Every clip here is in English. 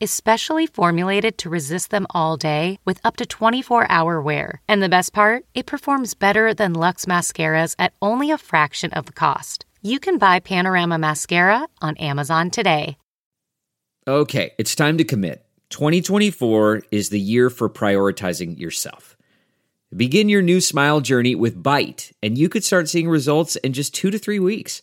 is specially formulated to resist them all day with up to 24 hour wear. And the best part, it performs better than Luxe mascaras at only a fraction of the cost. You can buy Panorama Mascara on Amazon today. Okay, it's time to commit. 2024 is the year for prioritizing yourself. Begin your new smile journey with Byte, and you could start seeing results in just two to three weeks.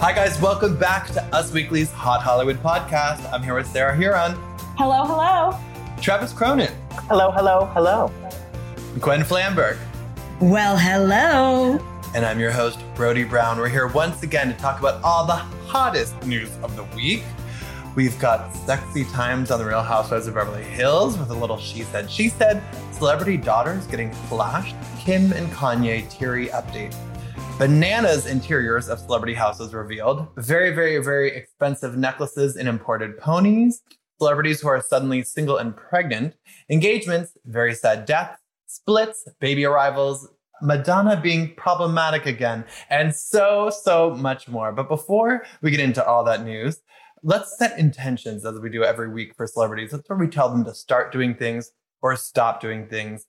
Hi, guys. Welcome back to Us Weekly's Hot Hollywood podcast. I'm here with Sarah Hearon. Hello, hello. Travis Cronin, Hello, hello, hello. Gwen Flamberg, Well, hello. and I'm your host, Brody Brown. We're here once again to talk about all the hottest news of the week. We've got sexy times on the Real Housewives of Beverly Hills with a little she said, she said, celebrity daughters getting flashed, Kim and Kanye teary update. Bananas interiors of celebrity houses revealed. Very, very, very expensive necklaces and imported ponies. Celebrities who are suddenly single and pregnant. Engagements, very sad deaths. Splits, baby arrivals. Madonna being problematic again. And so, so much more. But before we get into all that news, let's set intentions as we do every week for celebrities. That's where we tell them to start doing things or stop doing things.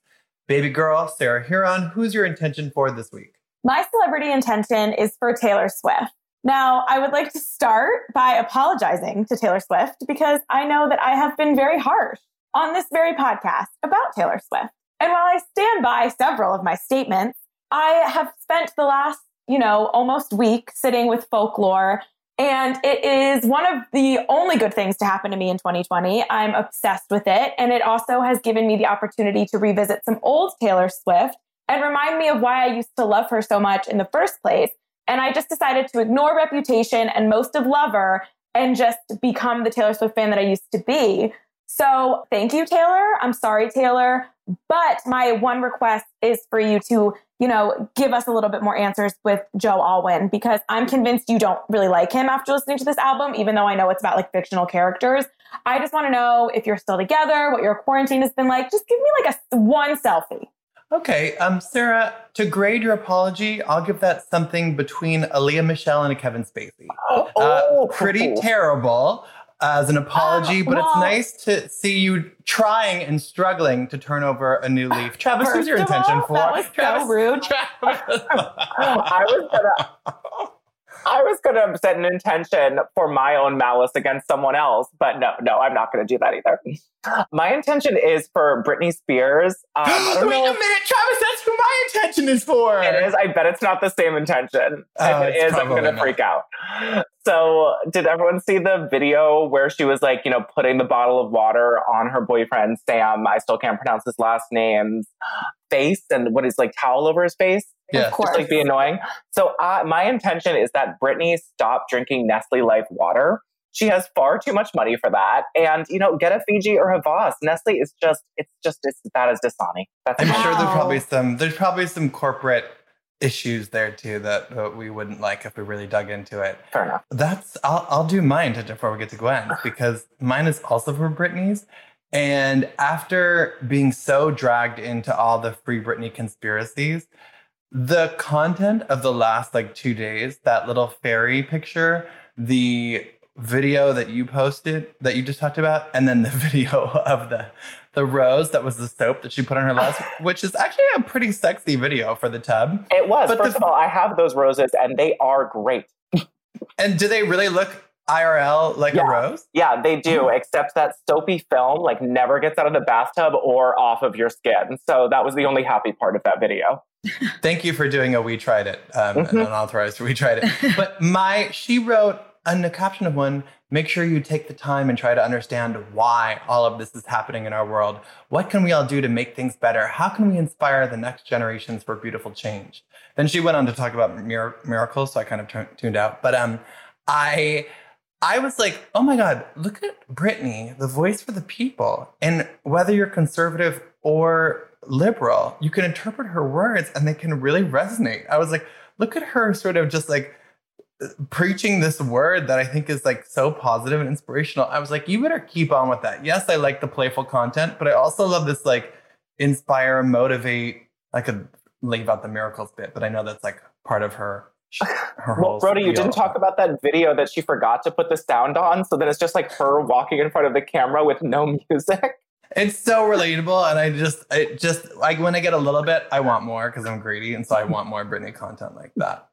Baby girl, Sarah Hearon, who's your intention for this week? My celebrity intention is for Taylor Swift. Now, I would like to start by apologizing to Taylor Swift because I know that I have been very harsh on this very podcast about Taylor Swift. And while I stand by several of my statements, I have spent the last, you know, almost week sitting with folklore. And it is one of the only good things to happen to me in 2020. I'm obsessed with it. And it also has given me the opportunity to revisit some old Taylor Swift and remind me of why I used to love her so much in the first place. And I just decided to ignore reputation and most of Lover and just become the Taylor Swift fan that I used to be. So thank you, Taylor. I'm sorry, Taylor. But my one request is for you to, you know, give us a little bit more answers with Joe Alwyn because I'm convinced you don't really like him after listening to this album, even though I know it's about like fictional characters. I just want to know if you're still together, what your quarantine has been like. Just give me like a one selfie. Okay, um, Sarah, to grade your apology, I'll give that something between a Lea Michele and a Kevin Spacey. Oh, Uh, pretty terrible as an apology, Uh, but it's nice to see you trying and struggling to turn over a new leaf. Travis, who's your intention all, for? that was so Travis, rude. Travis. I was gonna I was gonna set an intention for my own malice against someone else, but no, no, I'm not gonna do that either. My intention is for Britney Spears. Um, Wait know a minute, Travis, that's who my intention is for. it is. I bet it's not the same intention. Oh, if it's I'm gonna freak out. So, did everyone see the video where she was like, you know, putting the bottle of water on her boyfriend Sam? I still can't pronounce his last name's face, and what is like towel over his face? Yeah. Of course. just like be annoying. So uh, my intention is that Britney stop drinking Nestle Life water. She has far too much money for that, and you know, get a Fiji or a Voss. Nestle is just it's just as bad as Dasani. That's I'm my- sure there's probably some there's probably some corporate issues there too that uh, we wouldn't like if we really dug into it. fair enough. That's I'll I'll do mine before we get to Gwen because mine is also for Britney's. And after being so dragged into all the free Britney conspiracies, the content of the last like two days, that little fairy picture, the video that you posted that you just talked about, and then the video of the the rose that was the soap that she put on her last, which is actually a pretty sexy video for the tub. It was. But First the- of all, I have those roses, and they are great. And do they really look IRL like Yeah. a rose? Yeah, they do, except that soapy film like never gets out of the bathtub or off of your skin. So that was the only happy part of that video. Thank you for doing a we tried it, um, an Mhm. unauthorized we tried it. But my, she wrote the caption of one, make sure you take the time and try to understand why all of this is happening in our world. What can we all do to make things better? How can we inspire the next generations for beautiful change? Then she went on to talk about mir- miracles, so I kind of tu- tuned out. But um, I, I was like, oh my God, look at Britney, the voice for the people. And whether you're conservative or liberal, you can interpret her words and they can really resonate. I was like, look at her sort of just like preaching this word that I think is like so positive and inspirational. I was like, you better keep on with that. Yes, I like the playful content, but I also love this like inspire, motivate. I could leave out the miracles bit, but I know that's like part of her. her Well, Brody, you didn't talk about that video that she forgot to put the sound on. So then it's just like her walking in front of the camera with no music. It's so relatable, and I just, I just like when I get a little bit, I want more because I'm greedy, and so I want more Britney content like that.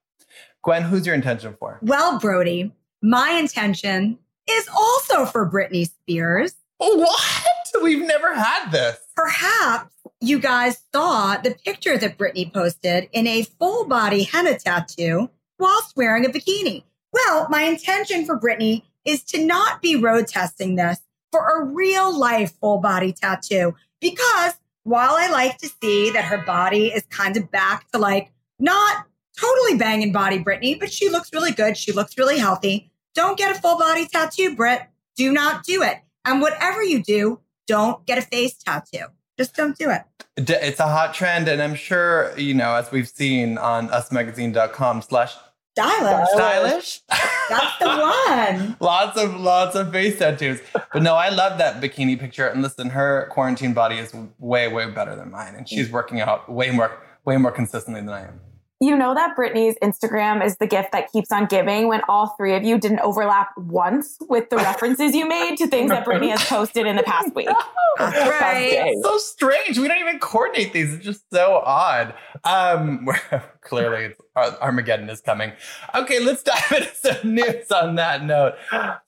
Gwen, who's your intention for? Well, Brody, my intention is also for Britney Spears. What? We've never had this. Perhaps you guys saw the picture that Britney posted in a full body henna tattoo whilst wearing a bikini. Well, my intention for Britney is to not be road testing this for a real life full body tattoo because while I like to see that her body is kind of back to like not totally banging body Britney, but she looks really good. She looks really healthy. Don't get a full body tattoo, Brit. Do not do it. And whatever you do, don't get a face tattoo. Just don't do it. It's a hot trend, and I'm sure, you know, as we've seen on usmagazine.com slash Stylish. stylish. That's the one. lots of lots of face tattoos. But no, I love that bikini picture. And listen, her quarantine body is way, way better than mine. And she's working out way more, way more consistently than I am. You know that Britney's Instagram is the gift that keeps on giving when all three of you didn't overlap once with the references you made to things that Britney has posted in the past week. That's That's right. gay. so strange. We don't even coordinate these. It's just so odd. Um, clearly, Armageddon is coming. Okay, let's dive into some news on that note.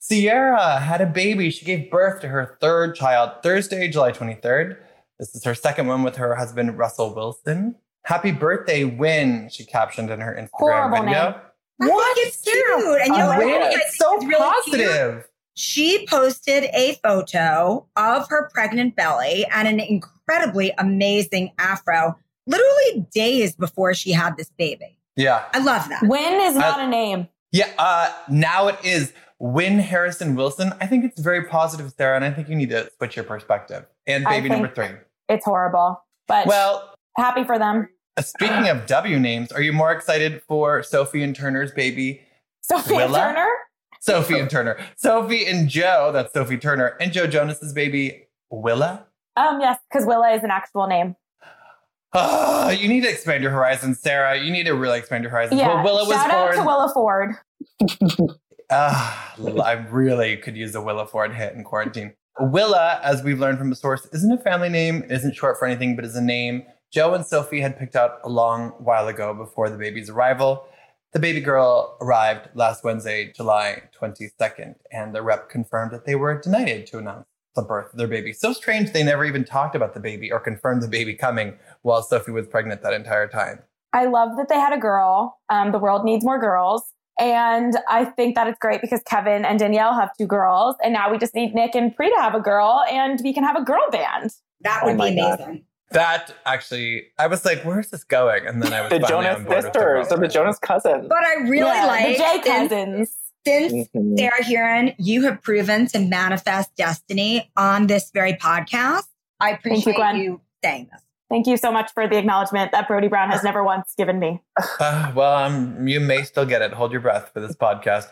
Ciara had a baby. She gave birth to her third child Thursday, July 23rd. This is her second one with her husband, Russell Wilson. Happy birthday, Win, she captioned in her Instagram Horrible video. name. I think it's cute. And you know what? Win, I think it's so really cute. positive. She posted a photo of her pregnant belly and an incredibly amazing afro, literally days before she had this baby. Yeah. I love that. Win is not I- a name. Yeah, uh, now it is Win Harrison Wilson. I think it's very positive, Sarah, and I think you need to switch your perspective. And baby number three. It's horrible, but Well, happy for them. uh, speaking of W names, are you more excited for Sophie and Turner's baby? Sophia Willa? Turner. Sophie and Turner. Sophie and Joe, that's Sophie Turner, and Joe Jonas's baby, Willa. Um, yes, because Willa is an actual name. Oh, you need to expand your horizons, Sarah. You need to really expand your horizons. Yeah. Well, Willa was Shout out born. to Willa Ford. Ah, I really could use a Willa Ford hit in quarantine. Willa, as we've learned from a source, isn't a family name, isn't short for anything, but is a name Joe and Sophie had picked out a long while ago before the baby's arrival. The baby girl arrived last Wednesday, July 22nd, and the rep confirmed that they were delighted to announce the birth of their baby. So strange they never even talked about the baby or confirmed the baby coming while Sophie was pregnant that entire time. I love that they had a girl. Um, the world needs more girls. And I think that it's great because Kevin and Danielle have two girls. And now we just need Nick and Pri to have a girl and we can have a girl band. That Oh would my be God. Amazing. That actually, I was like, where's this going? And then I was The finally Jonas on board with the sisters or the. Jonas cousins. But I really Yeah, like the J since, cousins. since Mhm. Sarah Hearon, you have proven to manifest destiny on this very podcast. I you, appreciate Gwen. you saying this. Thank you so much for the acknowledgement that Brody Brown has never once given me. Uh, well, um, you may still get it. Hold your breath for this podcast.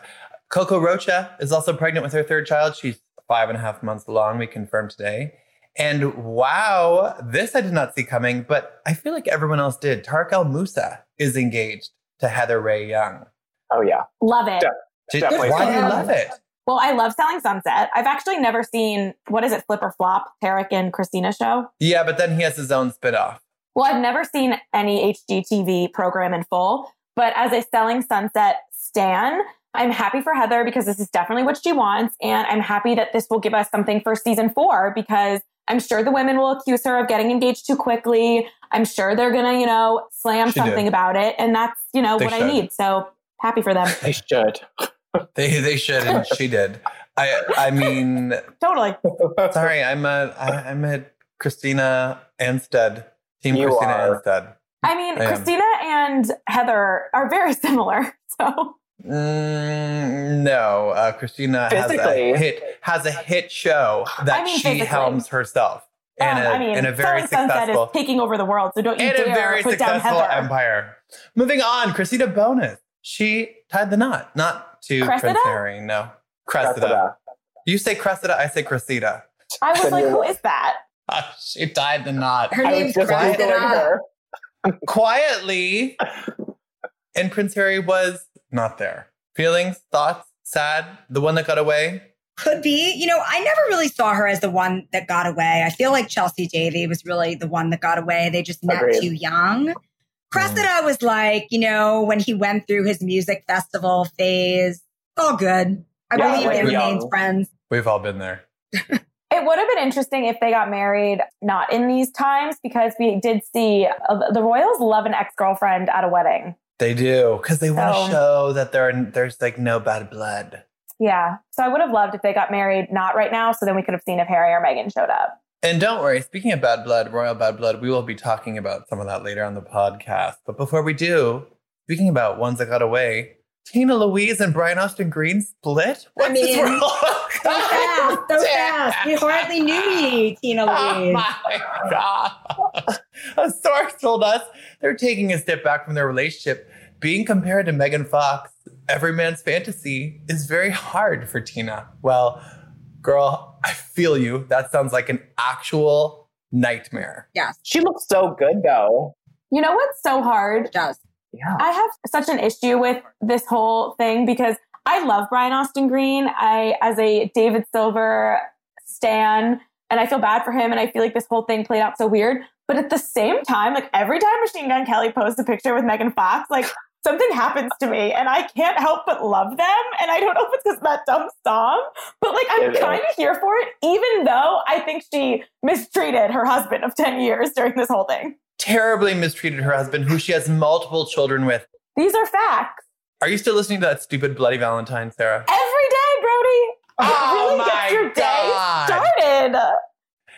Coco Rocha is also pregnant with her third child. She's five and a half months along, we confirmed today. And wow, this I did not see coming, but I feel like everyone else did. Tarek El Moussa is engaged to Heather Rae Young. Oh yeah. Love it. Yeah. Did, Definitely why do you love it? Well, I love Selling Sunset. I've actually never seen, what is it, Flip or Flop, Tarek and Christina show. Yeah, but then he has his own spinoff. Well, I've never seen any HGTV program in full, but as a Selling Sunset stan, I'm happy for Heather because this is definitely what she wants. And I'm happy that this will give us something for season four because I'm sure the women will accuse her of getting engaged too quickly. I'm sure they're going to, you know, slam She something did. about it. And that's, you know, They what I need. So happy for them. They should. They they should and she did. I I mean, totally. sorry, I'm a I, I'm a Christina Anstead team. You Christina are. Anstead. I mean, I. Christina and Heather are very similar. So Mm, no, uh, Christina has a hit has a hit show that I mean, she physically. helms herself in um, a I mean, in a very successful is taking over the world. So don't you in a dare very put down successful Heather. empire. Moving on, Christina Bonas. She tied the knot, not to Prince Harry. No, Cressida. Cressida. You say Cressida, I say Cressida. I was like, You're who right. is that? she tied the knot. Her I name's Cressida. Quietly, and Prince Harry was not there. Feelings, thoughts, sad. The one that got away. Could be. You know, I never really saw her as the one that got away. I feel like Chelsy Davy was really the one that got away. They just met Agreed. too young. Cressida was like, you know, when he went through his music festival phase, all good. I Yeah, believe they when remained friends. We've all been there. It would have been interesting if they got married not in these times because we did see uh, the royals love an ex girlfriend at a wedding. They do because they want to show that there there's like no bad blood. Yeah. So I would have loved if they got married not right now. So then we could have seen if Harry or Meghan showed up. And don't worry, speaking of bad blood, royal bad blood, we will be talking about some of that later on the podcast. But before we do, speaking about ones that got away, Tina Louise and Brian Austin Green split. What's this mean, world? So fast, so fast. We hardly knew you, Tina Louise. Oh my god! A source told us they're taking a step back from their relationship. Being compared to Megan Fox, every man's fantasy, is very hard for Tina. Well, girl, I feel you. That sounds like an actual nightmare. yes, She looks so good though. You know what's so hard? it does. Yeah. I have such an issue with this whole thing because I love Brian Austin Green. I, as a David Silver stan, and I feel bad for him. And I feel like this whole thing played out so weird. But at the same time, like every time Machine Gun Kelly posts a picture with Megan Fox, like something happens to me and I can't help but love them. And I don't know if it's because that dumb song, but like I'm kind of here for it, even though I think she mistreated her husband of 10 years during this whole thing. Terribly mistreated her husband, who she has multiple children with. These are facts. Are you still listening to that stupid Bloody Valentine, Sarah? every day, Brody. Oh it really my gets your God. day started.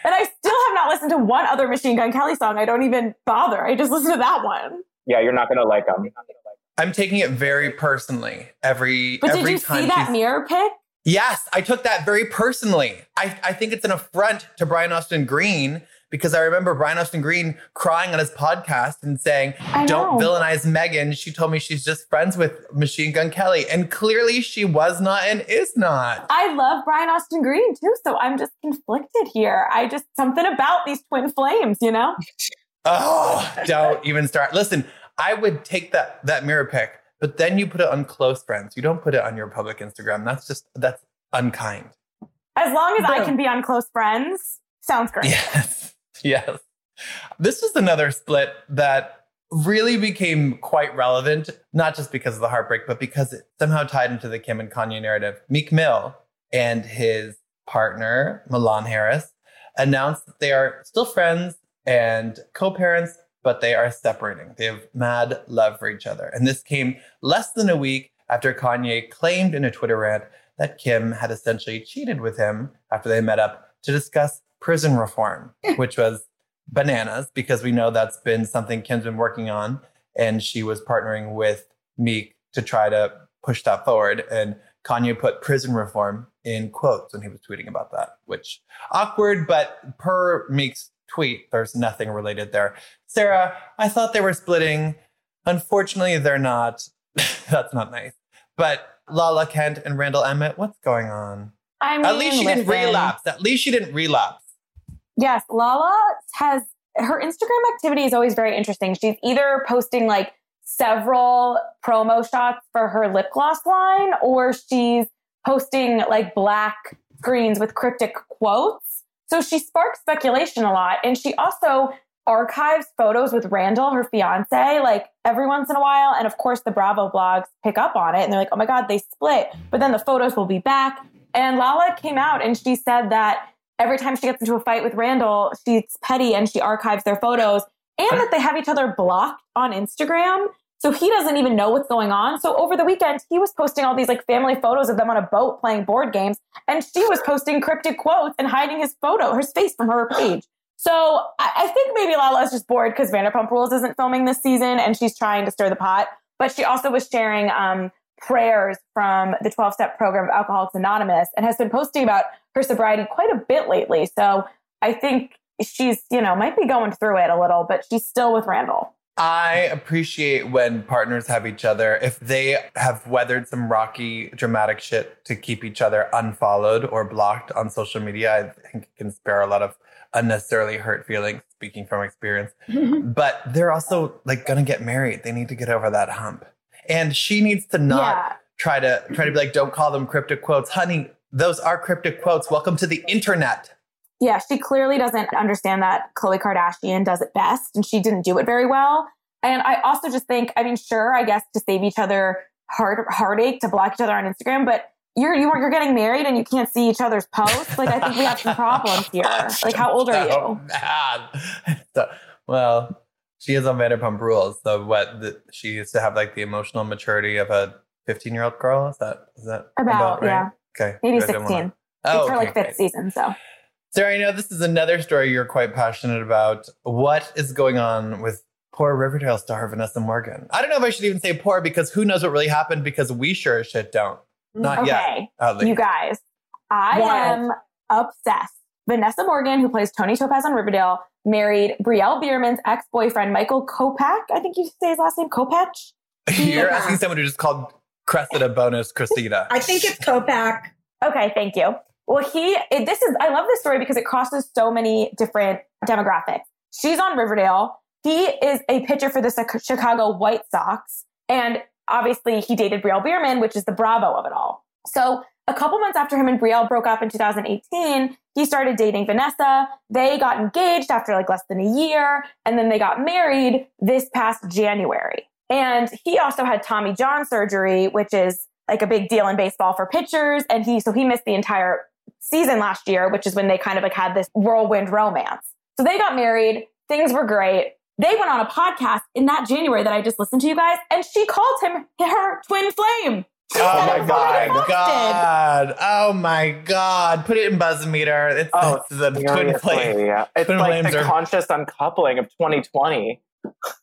And I still have not listened to one other Machine Gun Kelly song. I don't even bother. I just listen to that one. Yeah, you're not gonna like them. I'm taking it very personally. Every But every did you time see that mirror pic? Yes, I took that very personally. I, I think it's an affront to Brian Austin Green because I remember Brian Austin Green crying on his podcast and saying, Don't villainize Megan. She told me she's just friends with Machine Gun Kelly. And clearly she was not and is not. I love Brian Austin Green too, so I'm just conflicted here. I just something about these twin flames, you know? Oh, don't even start. Listen, I would take that that mirror pic, but then you put it on close friends. You don't put it on your public Instagram. That's just that's unkind. As long as I can be on close friends, sounds great. Yes. Yes. This was another split that really became quite relevant, not just because of the heartbreak, but because it somehow tied into the Kim and Kanye narrative. Meek Mill and his partner, Milan Harris, announced that they are still friends and co parents, but they are separating. They have mad love for each other. And this came less than a week after Kanye claimed in a Twitter rant that Kim had essentially cheated with him after they met up to discuss prison reform, which was bananas because we know that's been something Kim's been working on. And she was partnering with Meek to try to push that forward. And Kanye put prison reform in quotes when he was tweeting about that, which awkward, but per Meek's tweet, there's nothing related there. Sarah, I thought they were splitting. Unfortunately, they're not. That's not nice. But Lala Kent and Randall Emmett, what's going on? I mean, At least she didn't relapse. At least she didn't relapse. Yes, Lala has her Instagram activity is always very interesting. She's either posting like several promo shots for her lip gloss line, or she's posting like black screens with cryptic quotes. So she sparks speculation a lot. And she also archives photos with Randall, her fiance, like every once in a while. And of course, the Bravo blogs pick up on it and they're like, oh my God, they split. But then the photos will be back. And Lala came out and she said that every time she gets into a fight with Randall, she's petty and she archives their photos and that they have each other blocked on Instagram. So he doesn't even know what's going on. So over the weekend, he was posting all these like family photos of them on a boat playing board games. And she was posting cryptic quotes and hiding his photo, his face from her page. So I, I think maybe Lala is just bored because Vanderpump Rules isn't filming this season and she's trying to stir the pot. But she also was sharing um, prayers from the 12 step program of Alcoholics Anonymous and has been posting about her sobriety quite a bit lately. So I think she's, you know, might be going through it a little, but she's still with Randall. I appreciate when partners have each other. If they have weathered some rocky, dramatic shit to keep each other unfollowed or blocked on social media, I think it can spare a lot of unnecessarily hurt feelings, speaking from experience. but they're also like gonna get married. They need to get over that hump. And she needs to not Yeah. try to try to be like, don't call them cryptic quotes. Honey, those are cryptic quotes. Welcome to the internet. Yeah, she clearly doesn't understand that Khloe Kardashian does it best and she didn't do it very well. And I also just think, I mean, sure, I guess to save each other heart heartache to block each other on Instagram, but you're you, you're getting married and you can't see each other's posts. Like I think we have some problems here. Like how old are you? mad. So- well, she is on Vanderpump Rules. So what? The, she used to have like the emotional maturity of a 15 year old girl. Is that is that About, right? yeah. Okay. Maybe You guys didn't 16. wanna- Oh, it's her okay, like fifth season. So Sarah, I know this is another story you're quite passionate about. What is going on with poor Riverdale star Vanessa Morgan? I don't know if I should even say poor because who knows what really happened because we sure as shit don't. Mm, Not yet. okay, At you guys, I Wow. am obsessed. Vanessa Morgan, who plays Toni Topaz on Riverdale, married Brielle Biermann's ex-boyfriend Michael Kopak. I think you say his last name Kopech. You're Yeah. asking someone who just called Cressida Bonas Cressida. I think it's Kopak. Okay, thank you. Well, he, it, this is, I love this story because it crosses so many different demographics. She's on Riverdale. He is a pitcher for the Chicago White Sox. And obviously he dated Brielle Biermann, which is the Bravo of it all. So a couple months after him and Brielle broke up in 2018, he started dating Vanessa. They got engaged after like less than a year. And then they got married this past January. And he also had Tommy John surgery, which is like a big deal in baseball for pitchers. And he, so he missed the entire season last year, which is when they kind of like had this whirlwind romance. So they got married. Things were great. They went on a podcast in that January that I just listened to you guys, and she called him her twin flame. Oh my it before they god, god. Oh my god. Put it in Buzzometer. It's, Oh, it's the twin flame. yeah. It's Twin like the are- conscious uncoupling of 2020.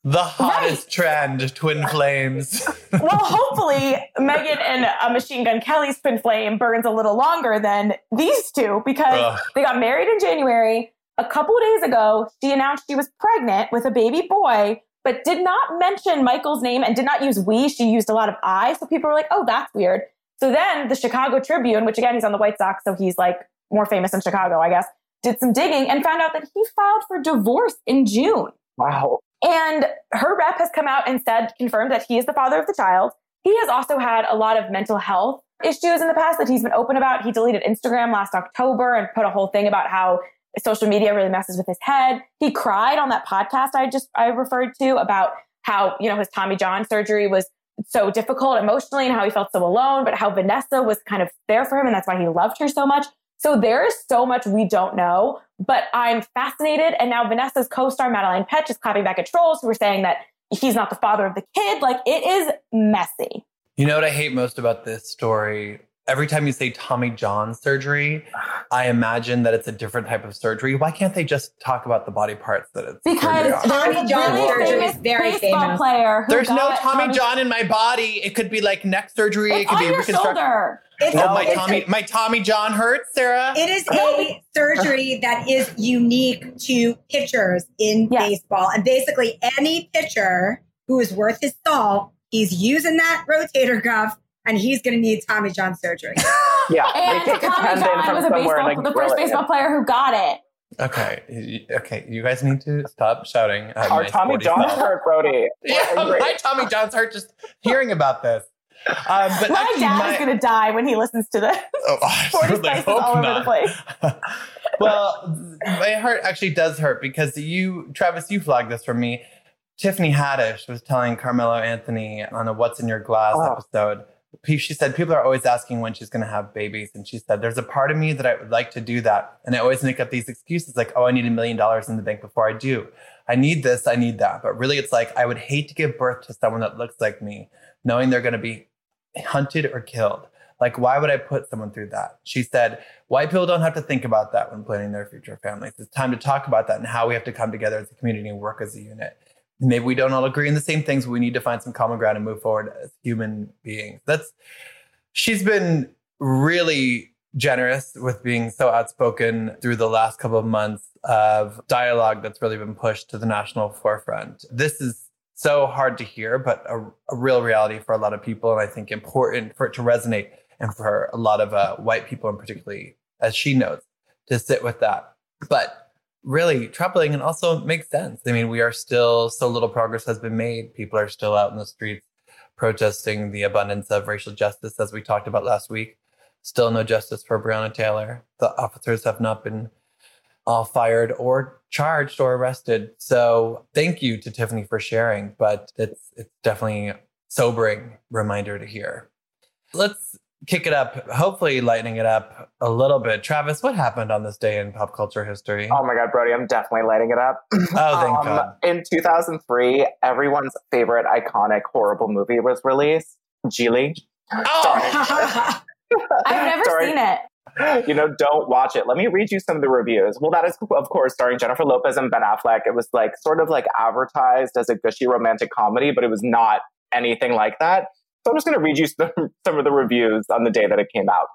The hottest trend, twin flames. well, hopefully Megan and uh, Machine Gun Kelly's twin flame burns a little longer than these two because Ugh. they got married in January. A couple days ago, she announced she was pregnant with a baby boy, but did not mention Michael's name and did not use we. She used a lot of I. So people were like, oh, that's weird. So then the Chicago Tribune, which again, he's on the White Sox, so he's like more famous in Chicago, I guess, did some digging and found out that he filed for divorce in June. Wow. And her rep has come out and said, confirmed that he is the father of the child. He has also had a lot of mental health issues in the past that he's been open about. He deleted Instagram last October and put a whole thing about how social media really messes with his head. He cried on that podcast I just I referred to about how, you know, his Tommy John surgery was so difficult emotionally and how he felt so alone, but how Vanessa was kind of there for him and that's why he loved her so much. So there is so much we don't know, but I'm fascinated. And now Vanessa's co-star Madelaine Petsch is clapping back at trolls who are saying that he's not the father of the kid. Like it is messy. You know what I hate most about this story? Every time you say Tommy John surgery, I imagine that it's a different type of surgery. Why can't they just talk about the body parts that it's Because on? there's Tommy John really surgery is very baseball famous. player There's no got Tommy, John in my body. It could be like neck surgery. it could on be your reconstruction. shoulder. It's, Oh, No, my it's Tommy, my Tommy John hurts, Sarah. It is a surgery that is unique to pitchers in Yes. baseball. And basically, any pitcher who is worth his salt, he's using that rotator cuff and he's going to need Tommy John surgery. Yeah. And they take Tommy John was a baseball, like, the drill first it baseball player who got it. Okay, okay. You guys need to stop shouting. At Our my Tommy sporty John's self. hurt, Brody. Yeah, my Tommy John's hurt just hearing about this. Um, but My actually, dad my, is going to die when he listens to this. Oh, I Forty certainly spices hope all over not. the place. well, my heart actually does hurt because you, Travis, you flagged this for me. Tiffany Haddish was telling Carmelo Anthony on a What's in Your Glass Oh. episode. She said people are always asking when she's going to have babies, and she said there's a part of me that I would like to do that, and I always make up these excuses like, oh, I need a million dollars in the bank before I do. I need this, I need that, but really, it's like I would hate to give birth to someone that looks like me, knowing they're going to be hunted or killed. Like, why would I put someone through that? She said, white people don't have to think about that when planning their future families. It's time to talk about that and how we have to come together as a community and work as a unit. Maybe we don't all agree on the same things, but we need to find some common ground and move forward as human beings. That's she's been really generous with being so outspoken through the last couple of months of dialogue that's really been pushed to the national forefront. This is so hard to hear, but a, a real reality for a lot of people, and I think important for it to resonate and for a lot of uh, white people, and particularly as she knows, to sit with that. But really troubling and also makes sense. I mean, we are still so little progress has been made. People are still out in the streets protesting the abundance of racial justice, as we talked about last week. Still no justice for Breonna Taylor. The officers have not been all fired or charged or arrested. So thank you to Tiffany for sharing, but it's it's definitely a sobering reminder to hear. Let's kick it up, hopefully lightening it up a little bit. Travis, what happened on this day in pop culture history? Oh my God, Brody, I'm definitely lighting it up. Oh, thank Um, God. In 2003, everyone's favorite iconic horrible movie was released, Gigli. Oh, I've never Sorry. seen it. you know, don't watch it. Let me read you some of the reviews. Well, that is, of course, starring Jennifer Lopez and Ben Affleck. It was like sort of like advertised as a gushy romantic comedy, but it was not anything like that. So I'm just going to read you some, some of the reviews on the day that it came out.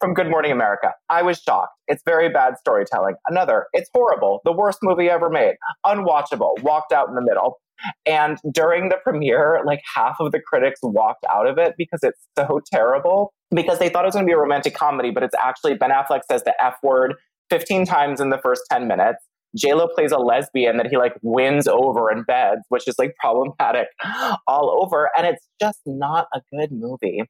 From Good Morning America. I was shocked. It's very bad storytelling. Another, it's horrible. The worst movie ever made. Unwatchable. Walked out in the middle. And during the premiere, like half of the critics walked out of it because it's so terrible because they thought it was going to be a romantic comedy, but it's actually Ben Affleck says the F word 15 times in the first 10 minutes. JLo plays a lesbian that he like wins over in beds, which is like problematic all over. And it's just not a good movie.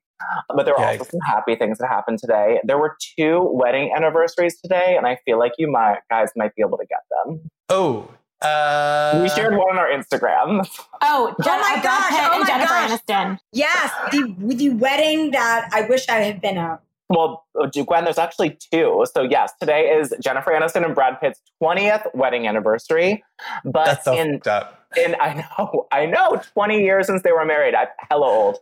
But there are also some happy things that happened today. There were two wedding anniversaries today, and I feel like you might guys might be able to get them. oh. Uh, we shared one on our Instagram. Oh, Jen- my uh, gosh, oh my Jennifer gosh. Aniston. yes, the the wedding that I wish I had been at. Well, uh, Gwen, there's actually two. So yes, today is Jennifer Aniston and Brad Pitt's 20th wedding anniversary. But That's so in fucked up. in I know, I know, 20 years since they were married. I'm hella old.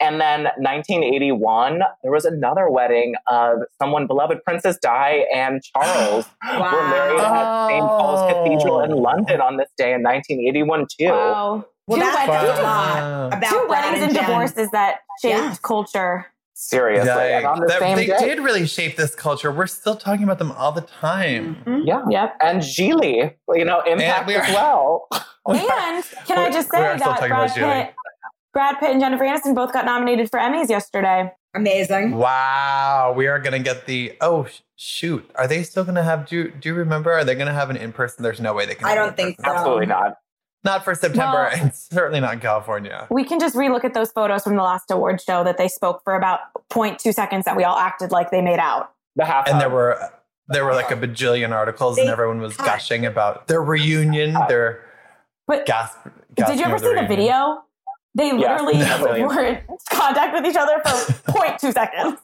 And then 1981, there was another wedding of someone beloved, Princess Di and Charles wow. were married at St. Paul's Cathedral in Oh. London on this day in 1981 too. Wow. Well, two that's weddings, Wow. two weddings and Jen. divorces that shaped Yes. culture. Seriously, and on the That- same they day, did really shape this culture. We're still talking about them all the time. Mhm. yeah. Yep. And Gigli, you know, impact we are- as well. And can I just say that Brad. Pitt, Brad Pitt and Jennifer Aniston both got nominated for Emmys yesterday. Amazing. Wow, we are gonna get the oh shoot. Are they still gonna have? Do do you remember? Are they gonna have an in person? There's no way they can. I have don't an think so. Absolutely not. Not for September, Well- and certainly not in California. We can just relook at those photos from the last award show that they spoke for about 0.2 seconds that we all acted like they made out. The half And there were there were like a bajillion articles, and everyone was gushing about their reunion. Uh, their But gasp. did you ever see the video? They Yes, literally definitely. were in contact with each other for 0.2 seconds.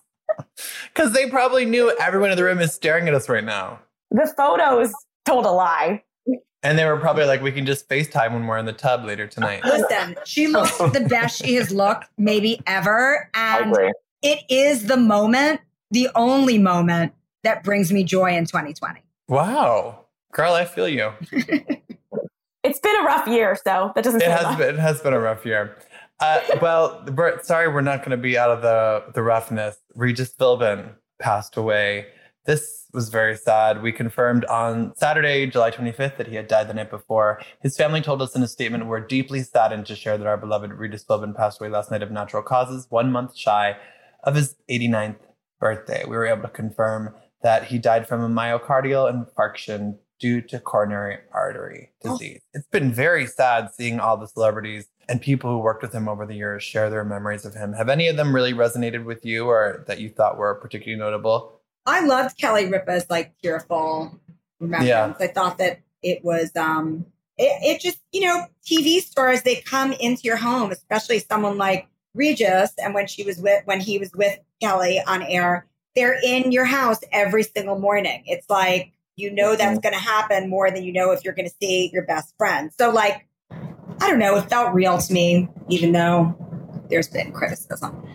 Because they probably knew everyone in the room is staring at us right now. The photos told a lie. And they were probably like, we can just FaceTime when we're in the tub later tonight. Listen, she looks the best she has looked maybe ever. And it is the moment, the only moment that brings me joy in 2020. Wow. Girl, I feel you. It's been a rough year, so that doesn't It has much. been, it has been a rough year. Uh, well, Bert, sorry, we're not going to be out of the, the roughness. Regis Philbin passed away. This was very sad. We confirmed on Saturday, July 25th, that he had died the night before. His family told us in a statement, We're deeply saddened to share that our beloved Regis Philbin passed away last night of natural causes, one month shy of his 89th birthday. We were able to confirm that he died from a myocardial infarction due to coronary artery oh. disease. It's been very sad seeing all the celebrities and people who worked with him over the years share their memories of him. Have any of them really resonated with you or that you thought were particularly notable? I loved Kelly Ripa's like tearful remembrance. Yeah. I thought that it was um it, it just, you know, TV stars they come into your home, especially someone like Regis and when she was with when he was with Kelly on air, they're in your house every single morning. It's like you know that's going to happen more than you know if you're going to see your best friend. So like I don't know, it felt real to me even though there's been criticism.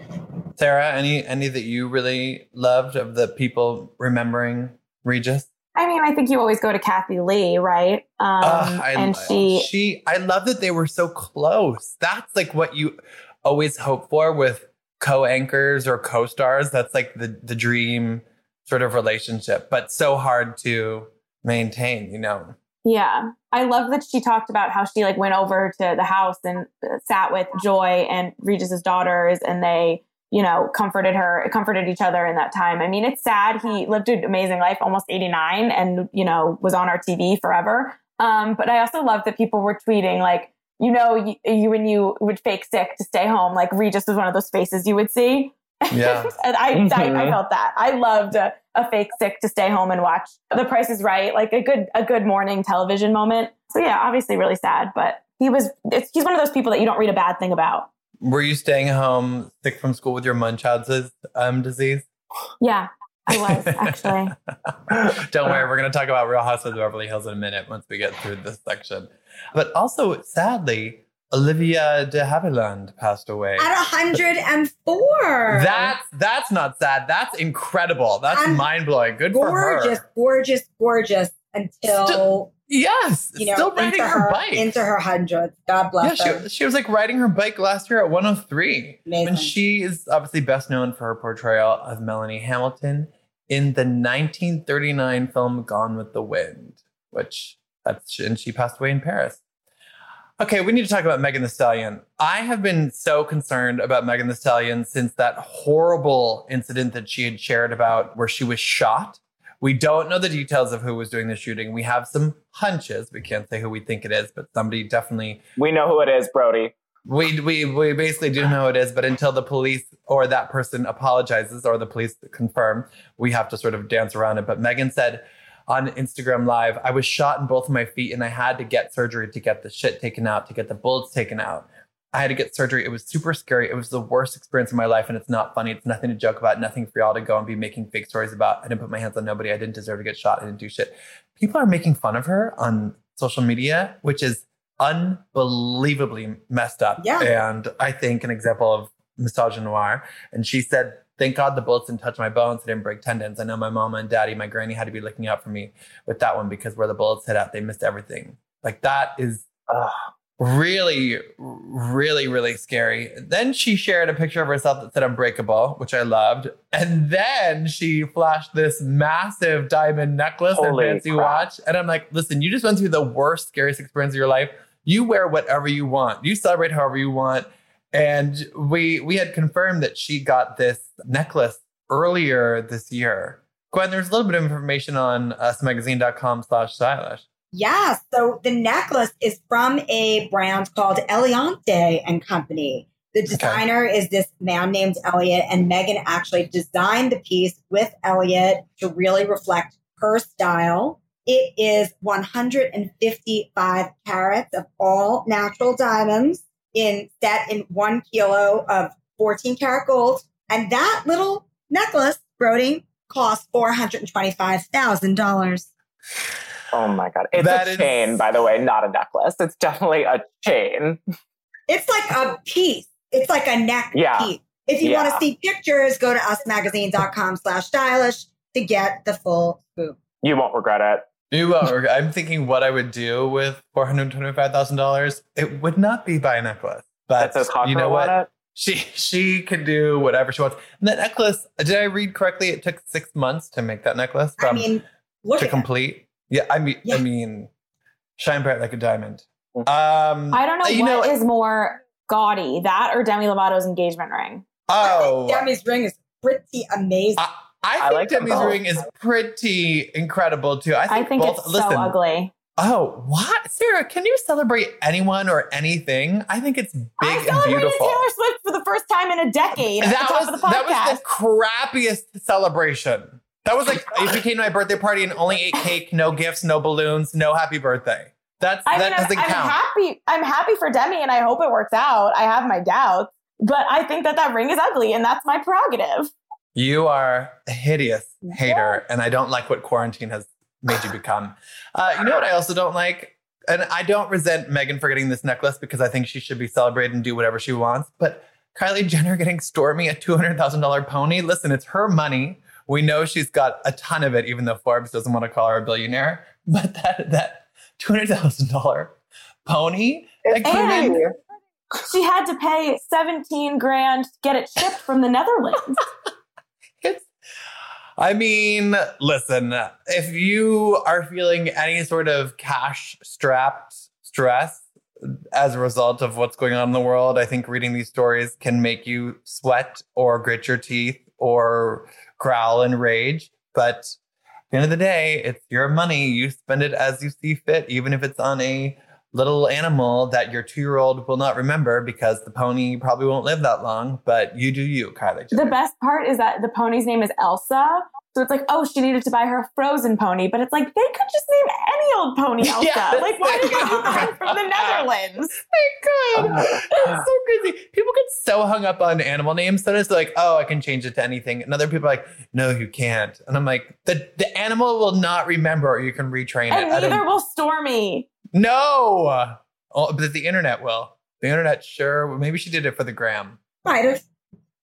Sarah, any any that you really loved of the people remembering Regis? I mean, I think you always go to Kathie Lee, right? Um, Ugh, I, and she, she, I love that they were so close. That's like what you always hope for with co-anchors or co-stars. That's like the the dream sort of relationship, but so hard to maintain. You know. yeah, I love that she talked about how she like went over to the house and uh, sat with Joy and Regis's daughters, and they, you know, comforted her, comforted each other in that time. I mean, it's sad. He lived an amazing life, almost 89, and you know, was on our TV forever. Um, but I also love that people were tweeting like, you know, you, you when you would fake sick to stay home, like Regis was one of those faces you would see. Yeah. and I, I, I Mhm. felt that. I loved a, a fake sick to stay home and watch The Price is Right, like a good a good morning television moment. So yeah, obviously really sad, but he was. It's, he's one of those people that you don't read a bad thing about. Were you staying home sick from school with your Munchausen's um, disease? Yeah, I was actually. Don't worry, we're going to talk about Real Housewives of Beverly Hills in a minute once we get through this section. But also, sadly, Olivia de Havilland passed away. At 104. That's that's not sad. That's incredible. That's mind blowing. Good gorgeous, for her. gorgeous, gorgeous until Still- Yes, you know still riding her, her bike. into her hundreds. God yeah, bless her. she, she was like riding her bike last year at 103. Amazing. And she is obviously best known for her portrayal of Melanie Hamilton in the 1939 film Gone with the Wind, which that's and she passed away in Paris. Okay, we need to talk about Megan Thee Stallion. I have been so concerned about Megan Thee Stallion since that horrible incident that she had shared about where she was shot. We don't know the details of who was doing the shooting. We have some hunches. We can't say who we think it is, but somebody definitely We know who it is, Brody. we, we we basically do know who it is, but until the police or that person apologizes or the police confirm, we have to sort of dance around it. But Megan said on Instagram Live, I was shot in both of my feet and I had to get surgery to get the shit taken out, to get the bullets taken out. I had to get surgery. It was super scary. It was the worst experience of my life, and it's not funny. It's nothing to joke about, nothing for y'all to go and be making fake stories about. I didn't put my hands on nobody. I didn't deserve to get shot. I didn't do shit. People are making fun of her on social media, which is unbelievably messed up. Yeah. And I think an example of misogynoir. And she said, Thank God the bullets didn't touch my bones. They didn't break tendons. I know my mama and daddy, my granny had to be looking out for me with that one because where the bullets hit out, they missed everything. Like that is Ugh. Really, really, really scary. Then she shared a picture of herself that said unbreakable, which I loved. And then she flashed this massive diamond necklace Holy and fancy crap. watch. And I'm like, listen, you just went through the worst, scariest experience of your life. You wear whatever you want. You celebrate however you want. And we we had confirmed that she got this necklace earlier this year. Gwen, there's a little bit of information on uh, usmagazine.com slash stylish. Yeah. So the necklace is from a brand called Eliantte and Company. The designer is this man named Elliot, and Megan actually designed the piece with Elliot to really reflect her style. It is 155 carats of all natural diamonds in set in one kilo of 14 karat gold. And that little necklace, Brody, cost $425,000. Oh my god. It's That a is- chain, by the way, not a necklace. It's definitely a chain. It's like a piece. It's like a neck Yeah. piece. If you want to see pictures, go to usmagazine.com slash stylish to get the full scoop. You won't regret it. You won't. I'm thinking what I would do with four hundred twenty-five thousand dollars. It would not be buy a necklace, but That says you know what? it. She she can do whatever she wants. And that necklace, did I read correctly? It took six months to make that necklace I mean, to complete. it. Complete. Yeah, I mean, Yeah. I mean, shine bright like a diamond. Mm. Um, I don't know you what know. is more gaudy, that or Demi Lovato's engagement ring. oh, Demi's ring is pretty amazing. I, I I think like Demi's ring is pretty incredible too. I I think, think both. it's listen, so ugly. Oh, what, Sarah? Can you celebrate anyone or anything? I think it's I big and celebrated beautiful. Taylor Swift for the first time in a decade at that the top was of the podcast. that was the crappiest celebration That was like if you came to my birthday party and only ate cake, no gifts, no balloons, no happy birthday. That's I that mean, I'm, doesn't I'm count. happy. I'm happy for Demi, and I hope it works out. I have my doubts, but I think that that ring is ugly, and that's my prerogative. You are a hideous hater, and I don't like what quarantine has made you become. Uh, you know what I also don't like? And I don't resent Megan for getting this necklace because I think she should be celebrated and do whatever she wants. But Kylie Jenner getting Stormi a $200,000 pony, listen, it's her money. We know she's got a ton of it, even though Forbes doesn't want to call her a billionaire. But that, that $200,000 pony that came in. And She had to pay 17 grand to get it shipped from the Netherlands. It's, I mean, listen, if you are feeling any sort of cash strapped stress as a result of what's going on in the world, I think reading these stories can make you sweat or grit your teeth or growl and rage. But at the end of the day, it's your money. You spend it as you see fit, even if it's on a little animal that your two year old will not remember because the pony probably won't live that long. But you do you, Kylie. the best part is that the pony's name is Elsa. So it's like, oh, she needed to buy her a frozen pony, but it's like they could just name any old pony Elsa. Yes, like, why did they they need one from the. Netherlands? They could. It's so crazy. People get so hung up on animal names. Sometimes they're like, oh, I can change it to anything. And other people are like, no, you can't. And I'm like, the, the animal will not remember or you can retrain And it. I don't- neither will Stormi. no. Oh, but the internet will. The internet, sure. Maybe she did it for the gram. Might have.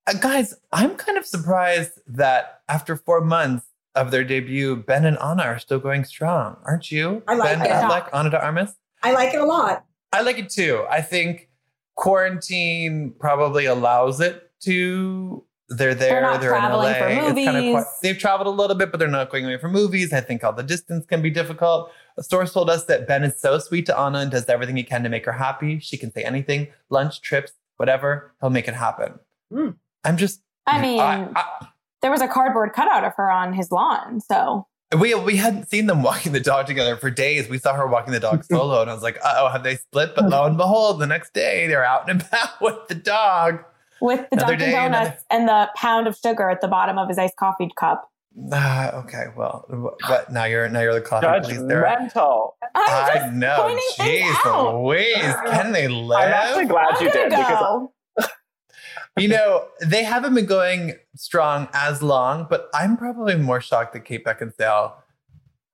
Uh, guys, I'm kind of surprised that after four months of their debut, Ben and Ana are still going strong. Aren't you? I like Ben it. Affleck, Ana de Armas? I like it a lot. I like it too. I think quarantine probably allows it to. They're there. They're not They're, in LA. traveling for movies. qui- they've traveled a little bit, but they're not going away for movies. I think all the distance can be difficult. A source told us that Ben is so sweet to Ana and does everything he can to make her happy. She can say anything, lunch, trips, whatever. He'll make it happen. Mm. I'm just. I mean, I- there was a cardboard cutout of her on his lawn. So we we hadn't seen them walking the dog together for days. We saw her walking the dog solo, and I was like, "Uh oh, have they split?" But lo and behold, the next day they're out and about with the dog. with the Another Dunkin' day, another- Donuts and the pound of sugar at the bottom of his iced coffee cup. Ah, okay, well, wh- what now? You're now you're the coffee police there. Judgmental. I'm I just know. pointing things Jeez. Louise, can they live? I'm actually glad I'm you did gonna because go. You know, they haven't been going strong as long, but I'm probably more shocked that Kate Beckinsale,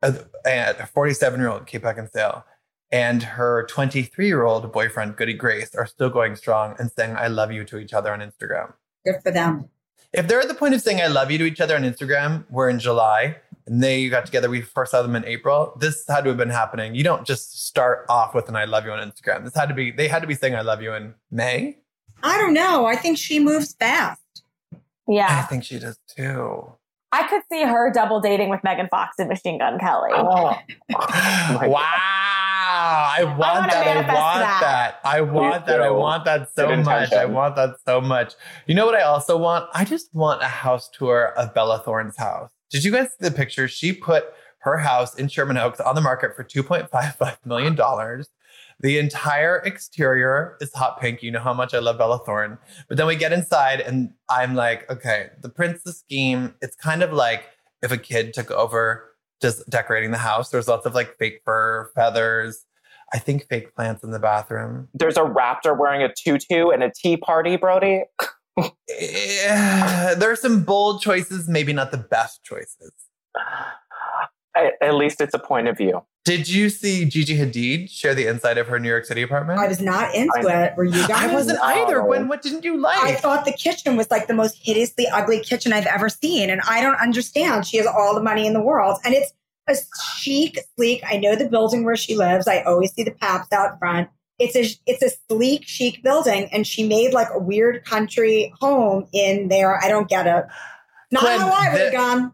a 47 year old Kate Beckinsale, and her 23 year old boyfriend, Goody Grace, are still going strong and saying, I love you to each other on Instagram. Good for them. If they're at the point of saying, I love you to each other on Instagram, we're in July and they got together. We first saw them in April. This had to have been happening. You don't just start off with an I love you on Instagram. This had to be, they had to be saying, I love you in May. I don't know. I think she moves fast. Yeah. I think she does too. I could see her double dating with Megan Fox and Machine Gun Kelly. Oh, oh wow. I want wanna that. I want that. that. I want that. I want that so Good much. I want that so much. You know what I also want? I just want a house tour of Bella Thorne's house. Did you guys see the picture? She put her house in Sherman Oaks on the market for $2.55 million. The entire exterior is hot pink. You know how much I love Bella Thorne. But then we get inside and I'm like, okay, the princess scheme, it's kind of like if a kid took over just decorating the house. There's lots of like fake fur, feathers, I think fake plants in the bathroom. there's a raptor wearing a tutu and a tea party, Brody. Eh, there are some bold choices, maybe not the best choices. At, at least it's a point of view. Did you see Gigi Hadid share the inside of her New York City apartment? I was not into I- it. Were you guys? I wasn't either. No. When what didn't you like? I thought the kitchen was like the most hideously ugly kitchen I've ever seen. And I don't understand. She has all the money in the world. And it's a chic, sleek. I know the building where she lives. I always see the paps out front. It's a it's a sleek, chic building. And she made like a weird country home in there. I don't get it. Not Gwen, how I would have gone.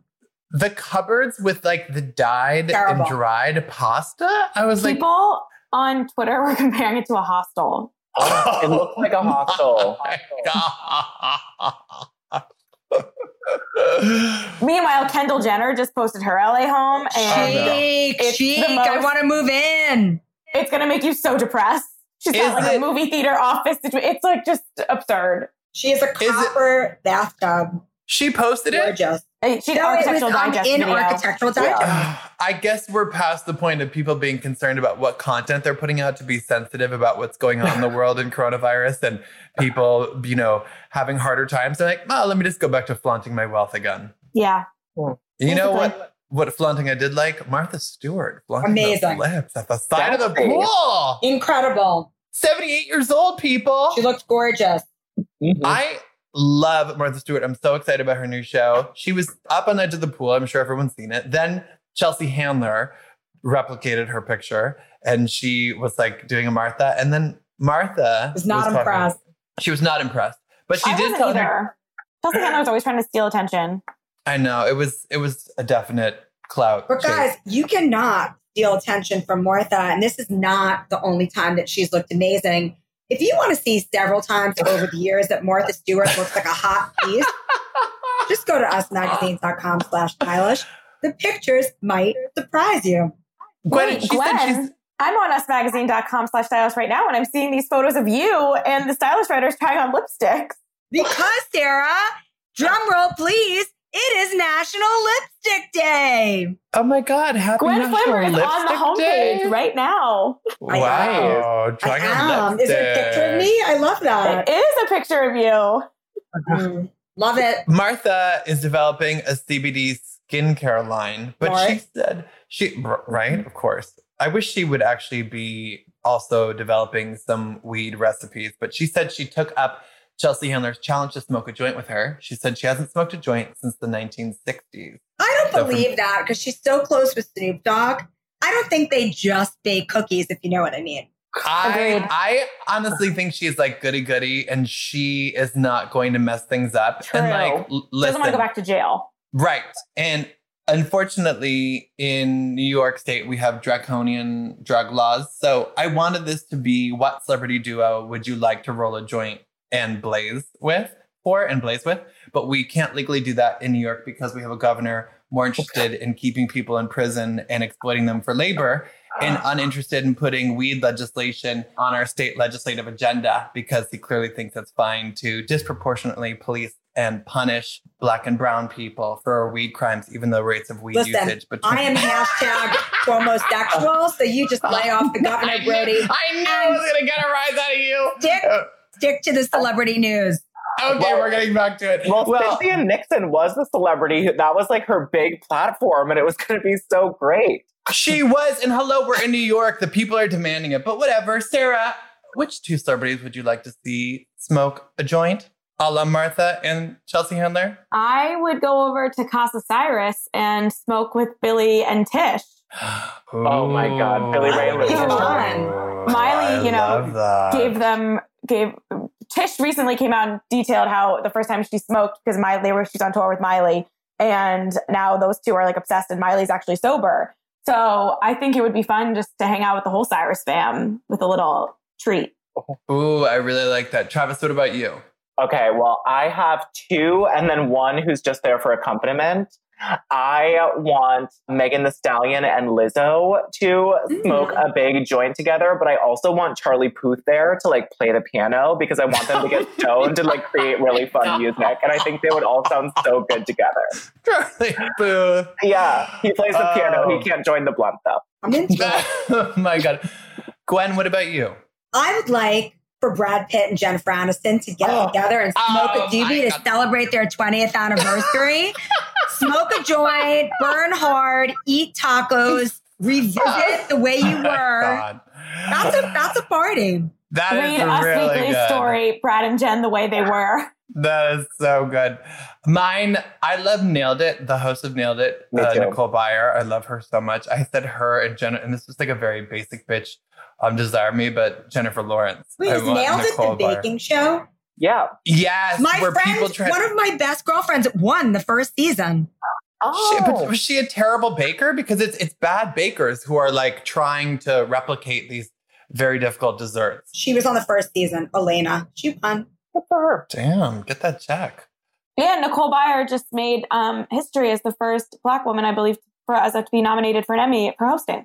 The cupboards with like the dyed Terrible. and dried pasta. I was like, People on Twitter were comparing it to a hostel. Oh, it looked like a oh hostel. Oh my God. Meanwhile, Kendall Jenner just posted her LA home, and no. Chic, It's chic. the most- I want to move in. it's gonna make you so depressed. She's got like it- a movie theater office. situa- It's like just absurd. She has a it- copper bathtub. she posted it. Gorgeous. She No, it was architectural um, digest in video. Architectural Digest. I guess we're past the point of people being concerned about what content they're putting out to be sensitive about what's going on in the world in coronavirus and people, you know, having harder times. They're like, oh, let me just go back to flaunting my wealth again. Yeah. You know what? What flaunting I did like? Martha Stewart flaunting Amazing. those lips at the side of the That's pool. Incredible. 78 years old, people. She looked gorgeous. Mhm. I love Martha Stewart. I'm so excited about her new show. She was up on the edge of the pool. I'm sure everyone's seen it. Then Chelsea Handler replicated her picture and she was like doing a Martha. And then Martha Was not talking- impressed. She was not impressed. But she I did wasn't tell her. Chelsea Handler was always trying to steal attention. I know. It was it was a definite clout. But chase. guys, you cannot steal attention from Martha. And this is not the only time that she's looked amazing. If you want to see several times over the years that Martha Stewart looks like a hot piece, just go to usmagazine.com slash stylish. The pictures might surprise you. Gwen, Wait, she Gwen, said she's I'm on usmagazine.com slash stylish right now and I'm seeing these photos of you and the stylish writers trying on lipsticks. Because, Sarah, drum roll, please, it is National Lipstick Day. Oh my god, happy Gwen National Flamberg is on the Lipstick homepage Day. right now. Wow. I trying on am. Is there a picture of me? I love that. It is a picture of you. Mm, love it. Martha is developing a CBD skincare line, but she said she right, of course. I wish she would actually be also developing some weed recipes, but she said she took up Chelsea Handler's challenged to smoke a joint with her. She said she hasn't smoked a joint since the 1960s. I don't So from- believe that because she's so close with Snoop Dogg. I don't think they just bake cookies, if you know what I mean. I, Agreed. I honestly think she's like goody goody and she is not going to mess things up. True. And like, l- She doesn't want to go back to jail. Right. And unfortunately, in New York State, we have draconian drug laws. So I wanted this to be what celebrity duo would you like to roll a joint and blaze with for and blaze with? But we can't legally do that in New York because we have a governor more interested in keeping people in prison and exploiting them for labor and ah. uninterested in putting weed legislation on our state legislative agenda because he clearly thinks it's fine to disproportionately police and punish black and brown people for weed crimes, even though rates of weed Listen, usage between I am hashtag homosexual, so you just lay off the governor, I knew- Brody. I knew I was gonna get a rise out of you. Stick, stick to the celebrity news. Okay, Well- we're getting back to it. Well, Cynthia Nixon was the celebrity. That was like her big platform, and it was going to be so great. She was, and hello, we're in New York. The people are demanding it, but whatever. Sarah, which two celebrities would you like to see smoke a joint? A la Martha and Chelsea Handler? I would go over to Casa Cyrus and smoke with Billy and Tish. Oh my God, Billy Ray and Louise. Miley, you know. Gave them gave Tish recently came out and detailed how the first time she smoked because Miley they were she's on tour with Miley and now those two are like obsessed and Miley's actually sober. So I think it would be fun just to hang out with the whole Cyrus fam with a little treat. Ooh, I really like that. Travis, what about you? Okay, well, I have two, and then one who's just there for accompaniment. I want Megan Thee Stallion and Lizzo to mm-hmm. smoke a big joint together, but I also want Charlie Puth there to like play the piano because I want them to get stoned and like create really fun music. And I think they would all sound so good together. Charlie Booth. Yeah, he plays the piano. Oh. He can't join the blunt though. I'm into it. oh my God. Gwen, what about you? I would like for Brad Pitt and Jennifer Aniston to get Oh. together and smoke Oh a doobie to God. celebrate their 20th anniversary. smoke a joint, burn hard, eat tacos, revisit the way you were. That's a that's a party. That is Read Us really Weekly good. story, Brad and Jen the way they were. That is so good. Mine, I love Nailed It, the host of Nailed It, uh. Nicole Byer. I love her so much. I said her and Jenna, and this was like a very basic bitch um, desire me, but Jennifer Lawrence. Wait, I is want Nailed It the Nicole Byer. baking show? Yeah. Yes, My where people friend, try. one of my best girlfriends won the first season. She, but Oh. was she a terrible baker? Because it's it's bad bakers who are like trying to replicate these very difficult desserts. She was on the first season. Elena, she won. Good for her. Damn, get that check. Yeah, Nicole Byer just made um, history as the first Black woman, I believe, for us to be nominated for an Emmy for hosting.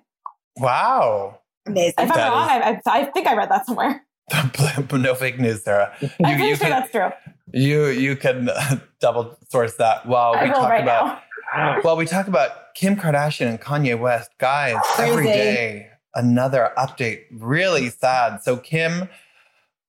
Wow. Amazing. If I'm That wrong, I, I, I think I read that somewhere. no fake news, Sarah. I'm You- pretty sure can- that's true. You you can double source that while I we talk right about now. while we talk about Kim Kardashian and Kanye West. Guys, every Crazy. day another update. Really sad. So Kim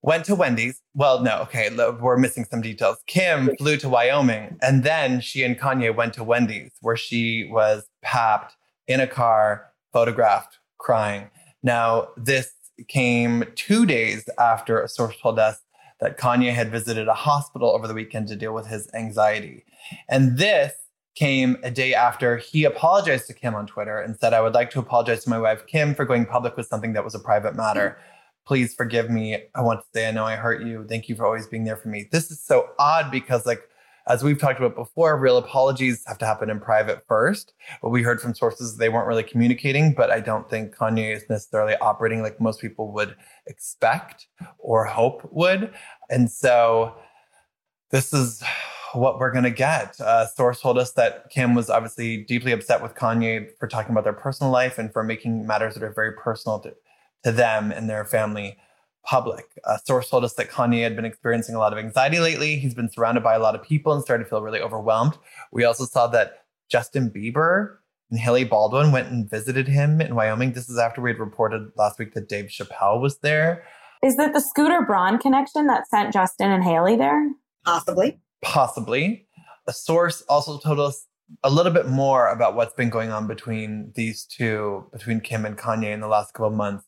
went to Wendy's. Well, no, okay, we're missing some details. Kim flew to Wyoming, and then she and Kanye went to Wendy's, where she was papped in a car, photographed, crying. Now, this came two days after a source told us that Kanye had visited a hospital over the weekend to deal with his anxiety. And this came a day after he apologized to Kim on Twitter and said, I would like to apologize to my wife, Kim, for going public with something that was a private matter. Please forgive me. I want to say, I know I hurt you. Thank you for always being there for me. This is so odd because, like, as we've talked about before, real apologies have to happen in private first. What we heard from sources, they weren't really communicating, but I don't think Kanye is necessarily operating like most people would expect or hope would. And so this is what we're going to get. Uh, source told us that Kim was obviously deeply upset with Kanye for talking about their personal life and for making matters that are very personal to, to them and their family public. A source told us that Kanye had been experiencing a lot of anxiety lately. He's been surrounded by a lot of people and started to feel really overwhelmed. We also saw that Justin Bieber and Hailey Baldwin went and visited him in Wyoming. This is after we had reported last week that Dave Chappelle was there. Is that the Scooter Braun connection that sent Justin and Hailey there? Possibly. Possibly. A source also told us a little bit more about what's been going on between these two, between Kim and Kanye in the last couple of months.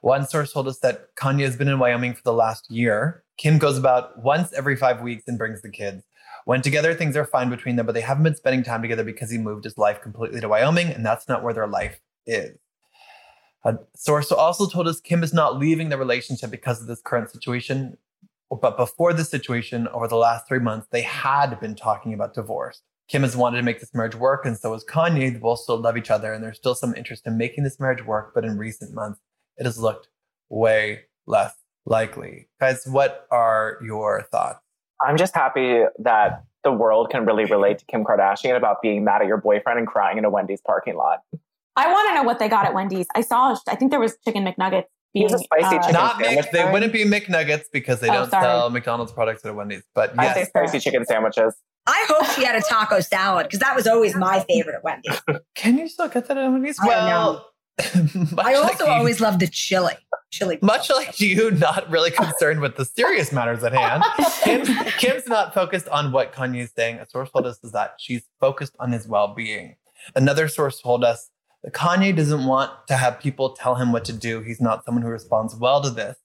One source told us that Kanye has been in Wyoming for the last year. Kim goes about once every five weeks and brings the kids. When together, things are fine between them, but they haven't been spending time together because he moved his life completely to Wyoming, and that's not where their life is. A source also told us Kim is not leaving the relationship because of this current situation. But before this situation, over the last three months, they had been talking about divorce. Kim has wanted to make this marriage work, and so has Kanye. They both still love each other, and there's still some interest in making this marriage work. But in recent months, it has looked way less likely. Guys, what are your thoughts? I'm just happy that the world can really relate to Kim Kardashian about being mad at your boyfriend and crying in a Wendy's parking lot. I want to know what they got at Wendy's. I saw, I think there was chicken McNuggets. Being, He's a spicy uh, chicken Not sandwich Mc, they wouldn't be McNuggets because they Oh, don't sorry. sell McDonald's products at Wendy's. But I yes, say spicy chicken sandwiches. I hope she had a taco salad because that was always my favorite at Wendy's. can you still get that at Wendy's? I don't Well, much I also you- always loved the chili. Chili. Much like you, not really concerned with the serious matters at hand. Kim's, Kim's not focused on what Kanye is saying. A source told us is that she's focused on his well-being. Another source told us that Kanye doesn't want to have people tell him what to do. He's not someone who responds well to this,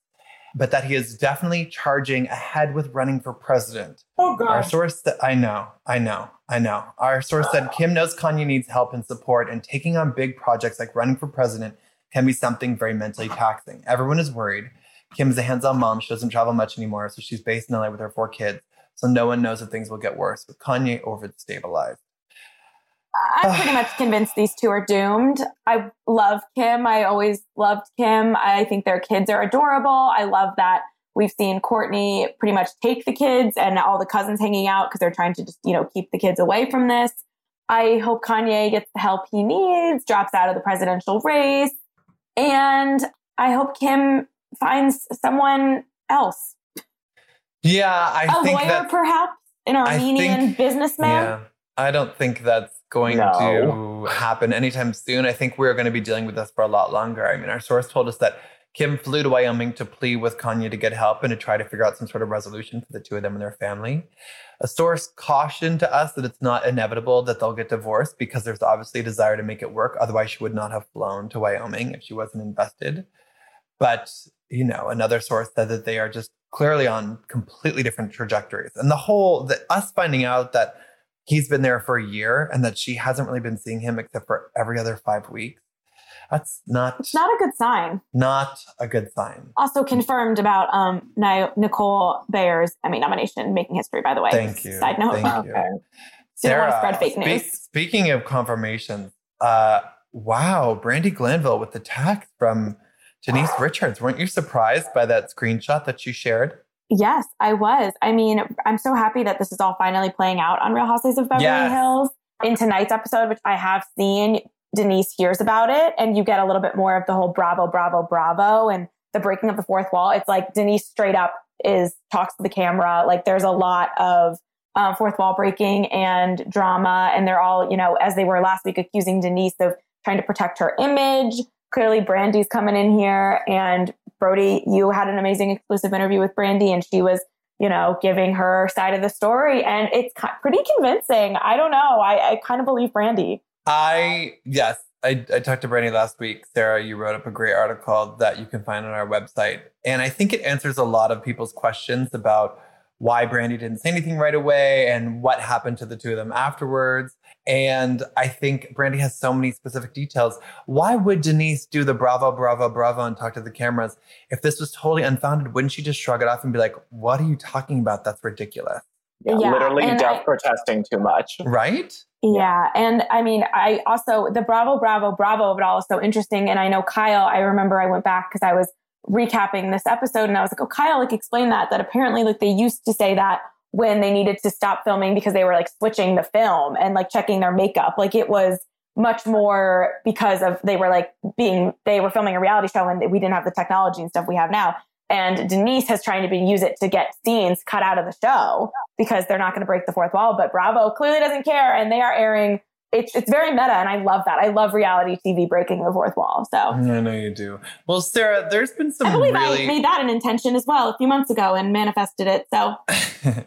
but that he is definitely charging ahead with running for president. Oh Our source said, I know, I know, I know. Our source said Kim knows Kanye needs help and support, and taking on big projects like running for president can be something very mentally taxing. Everyone is worried. Kim is a hands on mom. She doesn't travel much anymore, so she's based in LA with her four kids. So no one knows if things will get worse. With Kanye over stabilized. I'm pretty much convinced these two are doomed. I love Kim. I always loved Kim. I think their kids are adorable. I love that we've seen Courtney pretty much take the kids and all the cousins hanging out because they're trying to just, you know, keep the kids away from this. I hope Kanye gets the help he needs, drops out of the presidential race, and I hope Kim finds someone else. Yeah, I a think lawyer, that. perhaps, an Armenian think- businessman. Yeah, I don't think that's going No. to happen anytime soon. I think we're going to be dealing with this for a lot longer. I mean, our source told us that Kim flew to Wyoming to plead with Kanye to get help and to try to figure out some sort of resolution for the two of them and their family. A source cautioned to us that it's not inevitable that they'll get divorced because there's obviously a desire to make it work. Otherwise, she would not have flown to Wyoming if she wasn't invested. But, you know, another source said that they are just clearly on completely different trajectories. And the whole, that us finding out that he's been there for a year and that she hasn't really been seeing him except for every other five weeks, that's not, It's not a good sign. not a good sign. also confirmed about um Ni- Nicole Byer's Emmy nomination, making history. By the way, Thank you. Side note. Thank you. Okay. Didn't want to spread fake spe- news. speaking of confirmations, uh, wow, Brandi Glanville with the text from Denise Richards. Weren't you surprised by that screenshot that she shared? Yes, I was. I mean, I'm so happy that this is all finally playing out on Real Housewives of Beverly Yes. Hills. In tonight's episode, which I have seen, Denise hears about it, and you get a little bit more of the whole bravo, bravo, bravo, and the breaking of the fourth wall. It's like Denise straight up is talks to the camera. Like there's a lot of uh, fourth wall breaking and drama, and they're all you know as they were last week accusing Denise of trying to protect her image. Clearly, Brandi's coming in here, and Brody, you had an amazing exclusive interview with Brandi, and she was you know, giving her side of the story. And it's pretty convincing. I don't know. I, I kind of believe Brandi. I, yes, I, I talked to Brandi last week. Sarah, you wrote up a great article that you can find on our website. And I think it answers a lot of people's questions about why Brandi didn't say anything right away and what happened to the two of them afterwards. And I think Brandi has so many specific details. Why would Denise do the bravo, bravo, bravo and talk to the cameras? If this was totally unfounded, wouldn't she just shrug it off and be like, what are you talking about? That's ridiculous. Yeah, yeah literally death I, protesting too much. Right? Yeah. And I mean, I also, the bravo, bravo, bravo of it all is so interesting. And I know Kyle, I remember I went back because I was recapping this episode and I was like, oh, Kyle, like explain that, that apparently like they used to say that when they needed to stop filming because they were like switching the film and like checking their makeup. Like it was much more because of they were like being they were filming a reality show and we didn't have the technology and stuff we have now. And Denise has trying to be, use it to get scenes cut out of the show because they're not going to break the fourth wall. But Bravo clearly doesn't care, and they are airing. It's it's very meta, and I love that. I love reality TV breaking the fourth wall. So I know you do. Well, Sarah, there's been some. I believe really... I made that an intention as well a few months ago and manifested it. So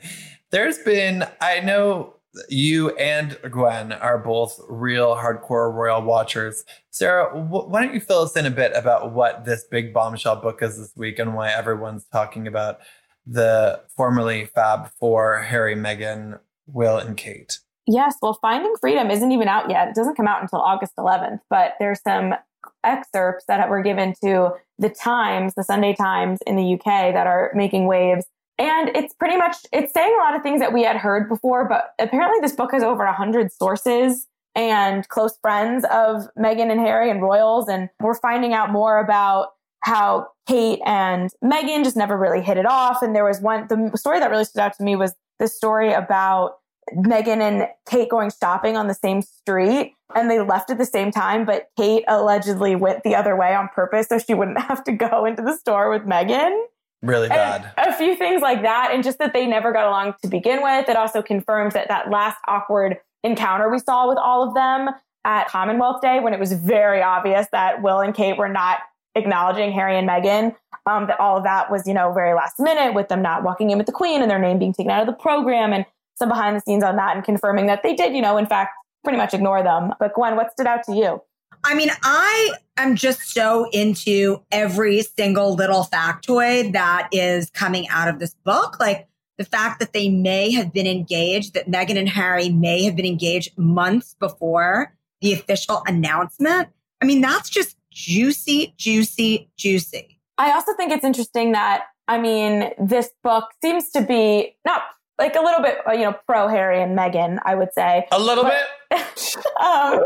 there's been. I know you and Gwen are both real hardcore royal watchers. Sarah, wh- why don't you fill us in a bit about what this big bombshell book is this week and why everyone's talking about the formerly Fab Four Harry, Meghan, Will, and Kate? Yes, well, Finding Freedom isn't even out yet. It doesn't come out until August 11th, but there's some excerpts that were given to the Times, the Sunday Times in the UK that are making waves and it's pretty much, it's saying a lot of things that we had heard before, but apparently this book has over a hundred sources and close friends of Meghan and Harry and royals. And we're finding out more about how Kate and Meghan just never really hit it off. And there was one, the story that really stood out to me was the story about Meghan and Kate going shopping on the same street and they left at the same time, but Kate allegedly went the other way on purpose so she wouldn't have to go into the store with Meghan. Really bad. And a few things like that. And just that they never got along to begin with. It also confirms that that last awkward encounter we saw with all of them at Commonwealth Day, when it was very obvious that Will and Kate were not acknowledging Harry and Meghan, um, that all of that was, you know, very last minute with them not walking in with the Queen and their name being taken out of the program and some behind the scenes on that and confirming that they did, you know, in fact, pretty much ignore them. But Gwen, what stood out to you? I mean, I am just so into every single little factoid that is coming out of this book. Like the fact that they may have been engaged, that Meghan and Harry may have been engaged months before the official announcement. I mean, that's just juicy, juicy, juicy. I also think it's interesting that, I mean, this book seems to be not like a little bit, uh, you know, pro Harry and Meghan, I would say. A little but, bit. um,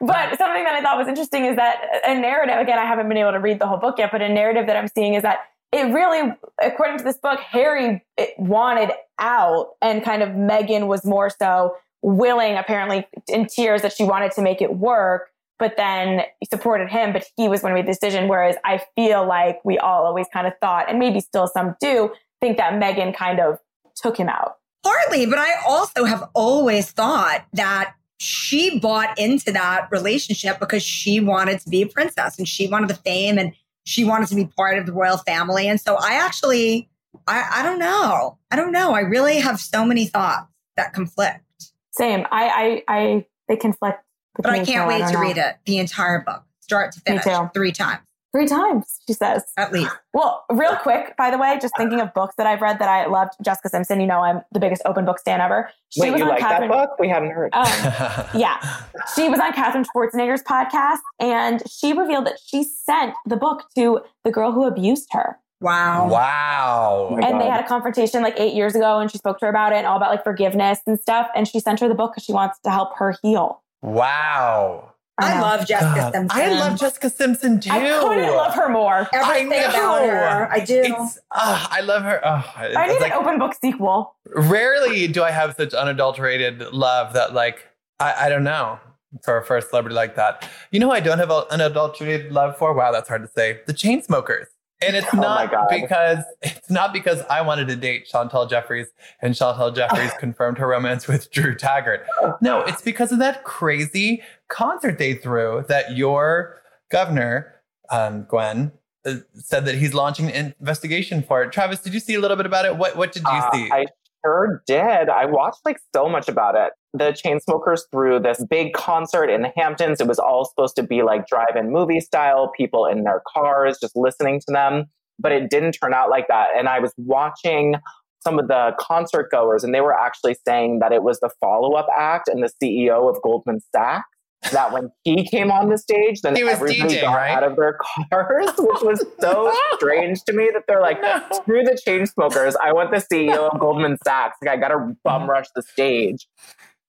but something that I thought was interesting is that a narrative, again, I haven't been able to read the whole book yet, but a narrative that I'm seeing is that it really, according to this book, Harry wanted out and kind of Meghan was more so willing, apparently in tears that she wanted to make it work, but then supported him, but he was going to make the decision. Whereas I feel like we all always kind of thought, and maybe still some do, think that Meghan kind of took him out. Partly, but I also have always thought that she bought into that relationship because she wanted to be a princess and she wanted the fame and she wanted to be part of the royal family. And so I actually, I, I don't know. I don't know. I really have so many thoughts that conflict. Same. I, I, I they conflict. But I can't wait I to know. read it, the entire book, start to finish, three times. Three times, she says. At least. Well, real quick, by the way, just thinking of books that I've read that I loved. Jessica Simpson, you know, I'm the biggest open book stan ever. She Wait, was you on like Catherine, that book? We hadn't heard. Um, yeah. She was on Katherine Schwarzenegger's podcast and she revealed that she sent the book to the girl who abused her. Wow. Wow. Oh and they had a confrontation like eight years ago and she spoke to her about it and all about like forgiveness and stuff. And she sent her the book because she wants to help her heal. Wow. I, love Jessica God. Simpson. I love Jessica Simpson too. I couldn't love her more. Everything about her. I do. Uh, I love her. Uh, I need like, an open book sequel. Rarely do I have such unadulterated love that, like, I, I don't know, for, for a celebrity like that. You know I don't have unadulterated love for? Wow, that's hard to say. The Chainsmokers. And it's Oh not because it's not because I wanted to date Chantal Jeffries and Chantal Jeffries confirmed her romance with Drew Taggart. No, it's because of that crazy concert they threw that your governor, um, Gwen, uh, said that he's launching an investigation for it. Travis, did you see a little bit about it? What what did you Uh, see? I sure did. I watched like so much about it. The Chainsmokers threw this big concert in the Hamptons. It was all supposed to be like drive-in movie style, people in their cars just listening to them, but it didn't turn out like that. And I was watching some of the concert goers, and they were actually saying that it was the follow-up act and the CEO of Goldman Sachs. That when he came on the stage, then everybody DJing, got right? out of their cars, which was so strange to me that they're like, screw the Chainsmokers. I want the CEO of Goldman Sachs. Like, I got to bum rush the stage.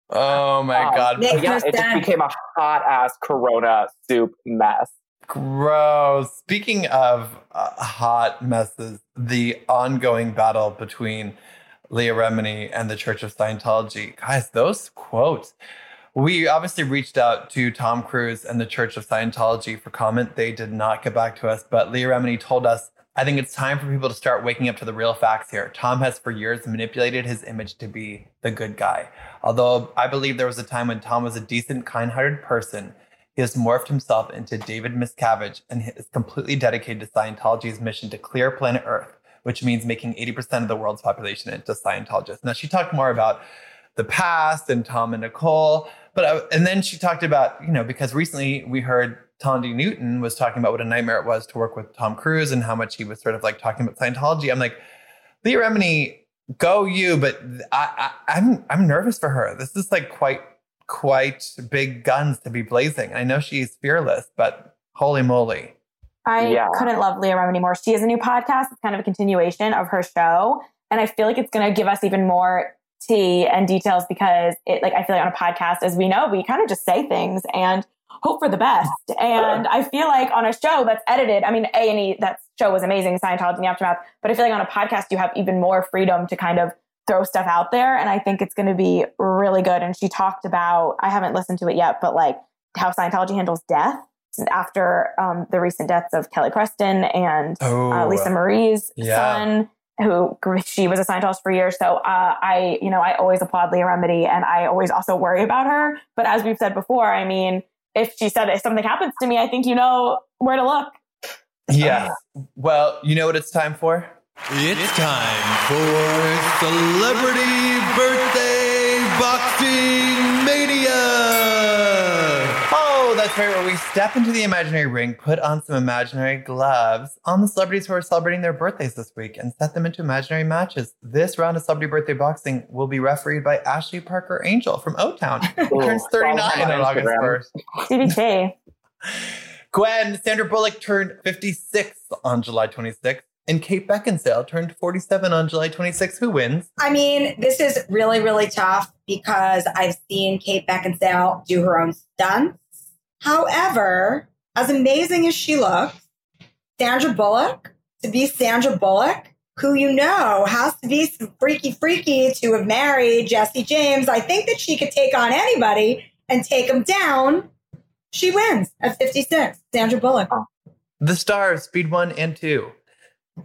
Oh my Um, god. Nick- but yeah, it just became a hot ass Corona soup mess. Gross. Speaking of uh, hot messes, the ongoing battle between Leah Remini and the Church of Scientology. Guys, those quotes. We obviously reached out to Tom Cruise and the Church of Scientology for comment. They did not get back to us, but Leah Remini told us, I think it's time for people to start waking up to the real facts here. Tom has for years manipulated his image to be the good guy. Although I believe there was a time when Tom was a decent, kind hearted person, he has morphed himself into David Miscavige and is completely dedicated to Scientology's mission to clear planet Earth, which means making 80% of the world's population into Scientologists. Now, she talked more about the past and Tom and Nicole, but I, and then she talked about, you know, because recently we heard Thandie Newton was talking about what a nightmare it was to work with Tom Cruise and how much he was sort of like talking about Scientology. I'm like, Leah Remini, go you, but I, I, I'm I'm nervous for her. This is like quite quite big guns to be blazing. I know she's fearless, but holy moly. I Yeah. couldn't love Leah Remini more. She has a new podcast. It's kind of a continuation of her show. And I feel like it's going to give us even more tea and details because it, like, I feel like on a podcast, as we know, we kind of just say things and hope for the best. And I feel like on a show that's edited, I mean, A&E, that show was amazing, Scientology and the Aftermath. But I feel like on a podcast, you have even more freedom to kind of throw stuff out there. And I think it's going to be really good. And she talked about, I haven't listened to it yet, but like how Scientology handles death after um, the recent deaths of Kelly Preston and Oh, uh, Lisa Marie's yeah. son, who she was a Scientologist for years. So uh, I, you know, I always applaud Leah Remini, and I always also worry about her. But as we've said before, I mean, if she said if something happens to me, I think you know where to look. Yeah. Well, you know what it's time for? It's time for Celebrity Birthday Boxing Mania! That's right, where we step into the imaginary ring, put on some imaginary gloves on the celebrities who are celebrating their birthdays this week, and set them into imaginary matches. This round of celebrity birthday boxing will be refereed by Ashley Parker Angel from O Town, who turns 39 Follow on her on August 1st. CBT. Gwen, Sandra Bullock turned 56 on July 26th, and Kate Beckinsale turned 47 on July 26th. Who wins? I mean, this is really, really tough because I've seen Kate Beckinsale do her own stunts. However, as amazing as she looks, Sandra Bullock, to be Sandra Bullock, who you know has to be some freaky, freaky to have married Jesse James, I think that she could take on anybody and take him down. She wins at 56. Sandra Bullock. The stars, Speed 1 and 2.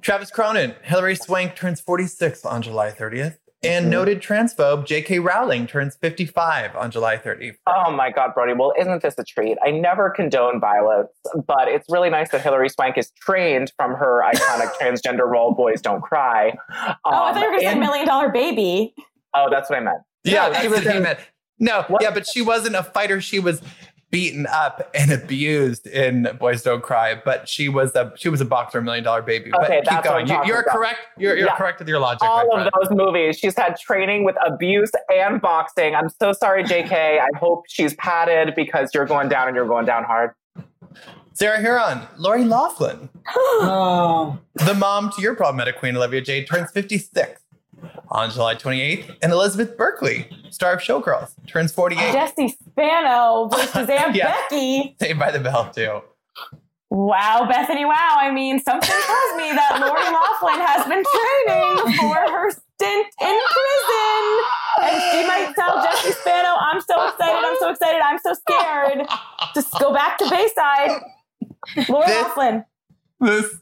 Travis Cronin, Hilary Swank turns 46 on July 30th. And mm-hmm. noted transphobe J.K. Rowling turns 55 on July 30th. Oh my God, Brody. Well, isn't this a treat? I never condone violence, but it's really nice that Hilary Swank is trained from her iconic transgender role, Boys Don't Cry. oh, I thought you were going to say um, Million Dollar Baby. Oh, that's what I meant. Yeah, No, that's she was what he meant. No, What? yeah, but she wasn't a fighter. She was beaten up and abused in Boys Don't Cry, but she was a she was a boxer, million dollar baby. but Okay, keep that's going. You, you're about. correct. You're, you're Yeah. correct with your logic. my all friend. of those movies. She's had training with abuse and boxing. I'm so sorry, JK. I hope she's padded because you're going down and you're going down hard. Sarah Hearon, Lori Loughlin, Oh. the mom to your problematic queen Olivia Jade turns 56 on July 28th, and Elizabeth Berkley, star of Showgirls, turns 48. Jesse Spano versus Aunt Yeah. Becky. Saved by the Bell too. Wow, Bethany, wow. I mean, something tells me that Lori Loughlin has been training for her stint in prison. And she might tell Jesse Spano, I'm so excited, I'm so excited, I'm so scared. Just go back to Bayside. Lori This- Loughlin. This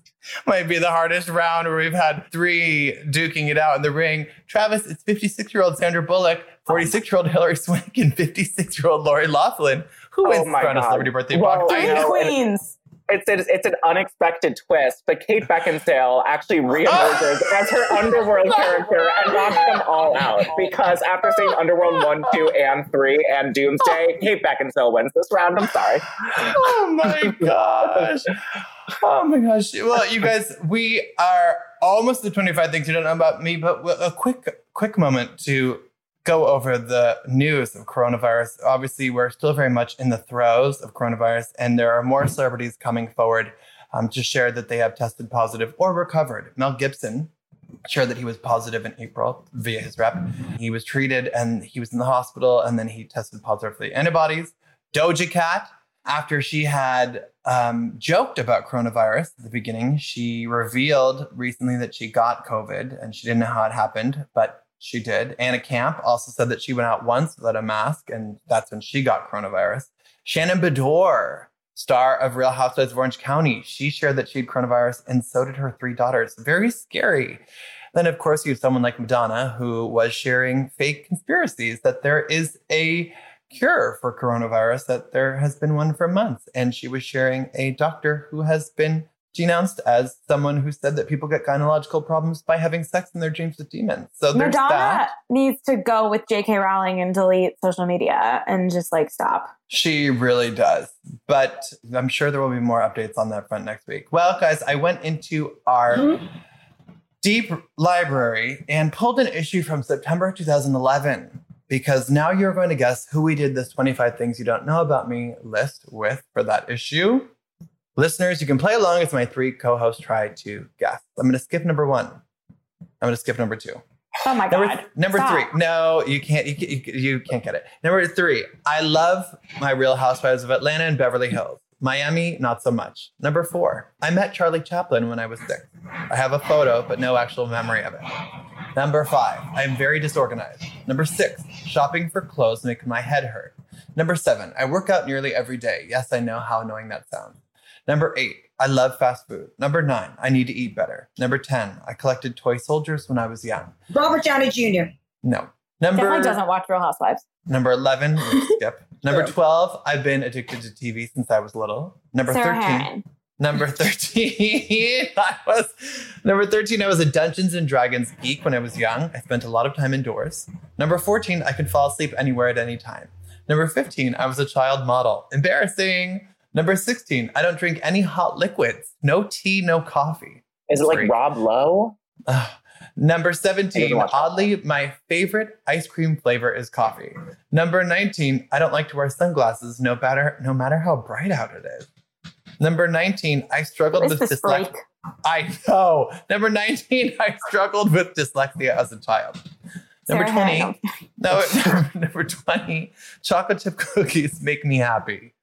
might be the hardest round where we've had three duking it out in the ring. Travis, it's 56 year old Sandra Bullock, 46 year old Hilary Swank, and 56 year old Lori Loughlin. Who Oh wins my round of God. celebrity birthday Well, box? Three queens. It's, it's it's an unexpected twist, but Kate Beckinsale actually reemerges as her Underworld character and knocks them all out. Because after seeing Underworld one, two, and three, and Doomsday, Kate Beckinsale wins this round. I'm sorry. oh my gosh. Oh my gosh. Well, you guys, we are almost the 25 things you don't know about me, but a quick, quick moment to go over the news of coronavirus. Obviously, we're still very much in the throes of coronavirus, and there are more celebrities coming forward um, to share that they have tested positive or recovered. Mel Gibson shared that he was positive in April via his rep. He was treated and he was in the hospital, and then he tested positive for the antibodies. Doja Cat, after she had um, joked about coronavirus at the beginning, she revealed recently that she got COVID and she didn't know how it happened, but she did. Anna Camp also said that she went out once without a mask, and that's when she got coronavirus. Shannon Beador, star of Real Housewives of Orange County, she shared that she had coronavirus, and so did her three daughters. Very scary. Then, of course, you have someone like Madonna who was sharing fake conspiracies that there is a cure for coronavirus, that there has been one for months. And she was sharing a doctor who has been denounced as someone who said that people get gynecological problems by having sex in their dreams with demons. So there's Madonna that. needs to go with J.K. Rowling and delete social media and just like stop. She really does. But I'm sure there will be more updates on that front next week. Well, guys, I went into our mm-hmm. deep library and pulled an issue from September 2011 because now you're going to guess who we did this 25 things you don't know about me list with for that issue. Listeners, you can play along as my three co-hosts try to guess. I'm going to skip number one. I'm going to skip number two. Oh my Number, god! number Stop. three. No, you can't. You, can't- you, you can't get it. Number three. I love my Real Housewives of Atlanta and Beverly Hills. Miami, not so much. Number four. I met Charlie Chaplin when I was six. I have a photo, but no actual memory of it. Number five. I am very disorganized. Number six. Shopping for clothes makes my head hurt. Number seven. I work out nearly every day. Yes, I know how annoying that sounds. Number eight, I love fast food. Number nine, I need to eat better. Number 10, I collected toy soldiers when I was young. Robert Downey Jr. No. Number Definitely doesn't watch Real Housewives. number 11, skip. Number 12, I've been addicted to TV since I was little. Number Sarah 13, Hearon. number 13, I was number 13, I was a Dungeons and Dragons geek when I was young. I spent a lot of time indoors. Number 14, I can fall asleep anywhere at any time. Number 15, I was a child model. Embarrassing. Number 16, I don't drink any hot liquids. No tea, no coffee. Is it like Three. Rob Lowe? Ugh. Number 17, didn't that. oddly, my favorite ice cream flavor is coffee. Number 19, I don't like to wear sunglasses no matter no matter how bright out it is. Number 19, I struggled What is with dyslexia. I know. Number 19, I struggled with dyslexia as a child. Number Sarah 20, no, number 20, chocolate chip cookies make me happy.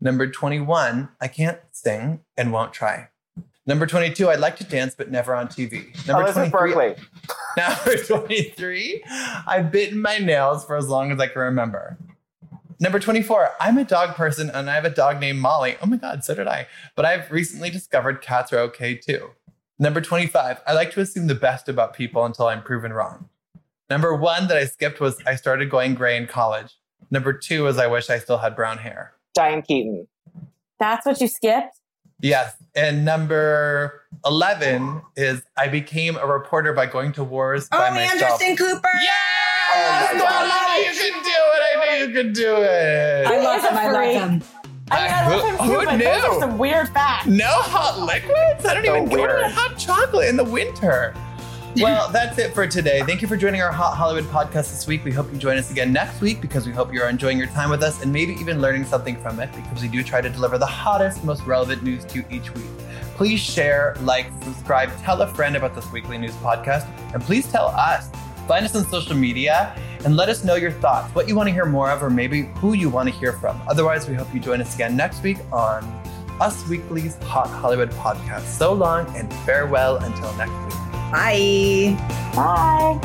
Number 21, I can't sing and won't try. Number 22, I'd like to dance but never on TV. Number oh, Elizabeth 23, Berkley. Number 23, I've bitten my nails for as long as I can remember. Number 24, I'm a dog person and I have a dog named Molly. Oh my God, so did I. But I've recently discovered cats are okay too. Number 25, I like to assume the best about people until I'm proven wrong. Number one that I skipped was I started going gray in college. Number two is I wish I still had brown hair. Diane Keaton. That's what you skipped. Yes. And number 11 is I became a reporter by going to wars by Oh, myself. Anderson Cooper. Yes! Oh my I God. knew you could do it. I knew you could do it. I love He's a him. I love him. I mean, I Who- love him who too, but those knew? are some weird facts. No hot liquids? I don't So even go weird. to hot chocolate in the winter. Well, that's it for today. Thank you for joining our Hot Hollywood podcast this week. We hope you join us again next week because we hope you're enjoying your time with us and maybe even learning something from it because we do try to deliver the hottest, most relevant news to you each week. Please share, like, subscribe, tell a friend about this weekly news podcast, and please tell us. Find us on social media and let us know your thoughts, what you want to hear more of, or maybe who you want to hear from. Otherwise, we hope you join us again next week on Us Weekly's Hot Hollywood podcast. So long and farewell until next week. Bye. Bye.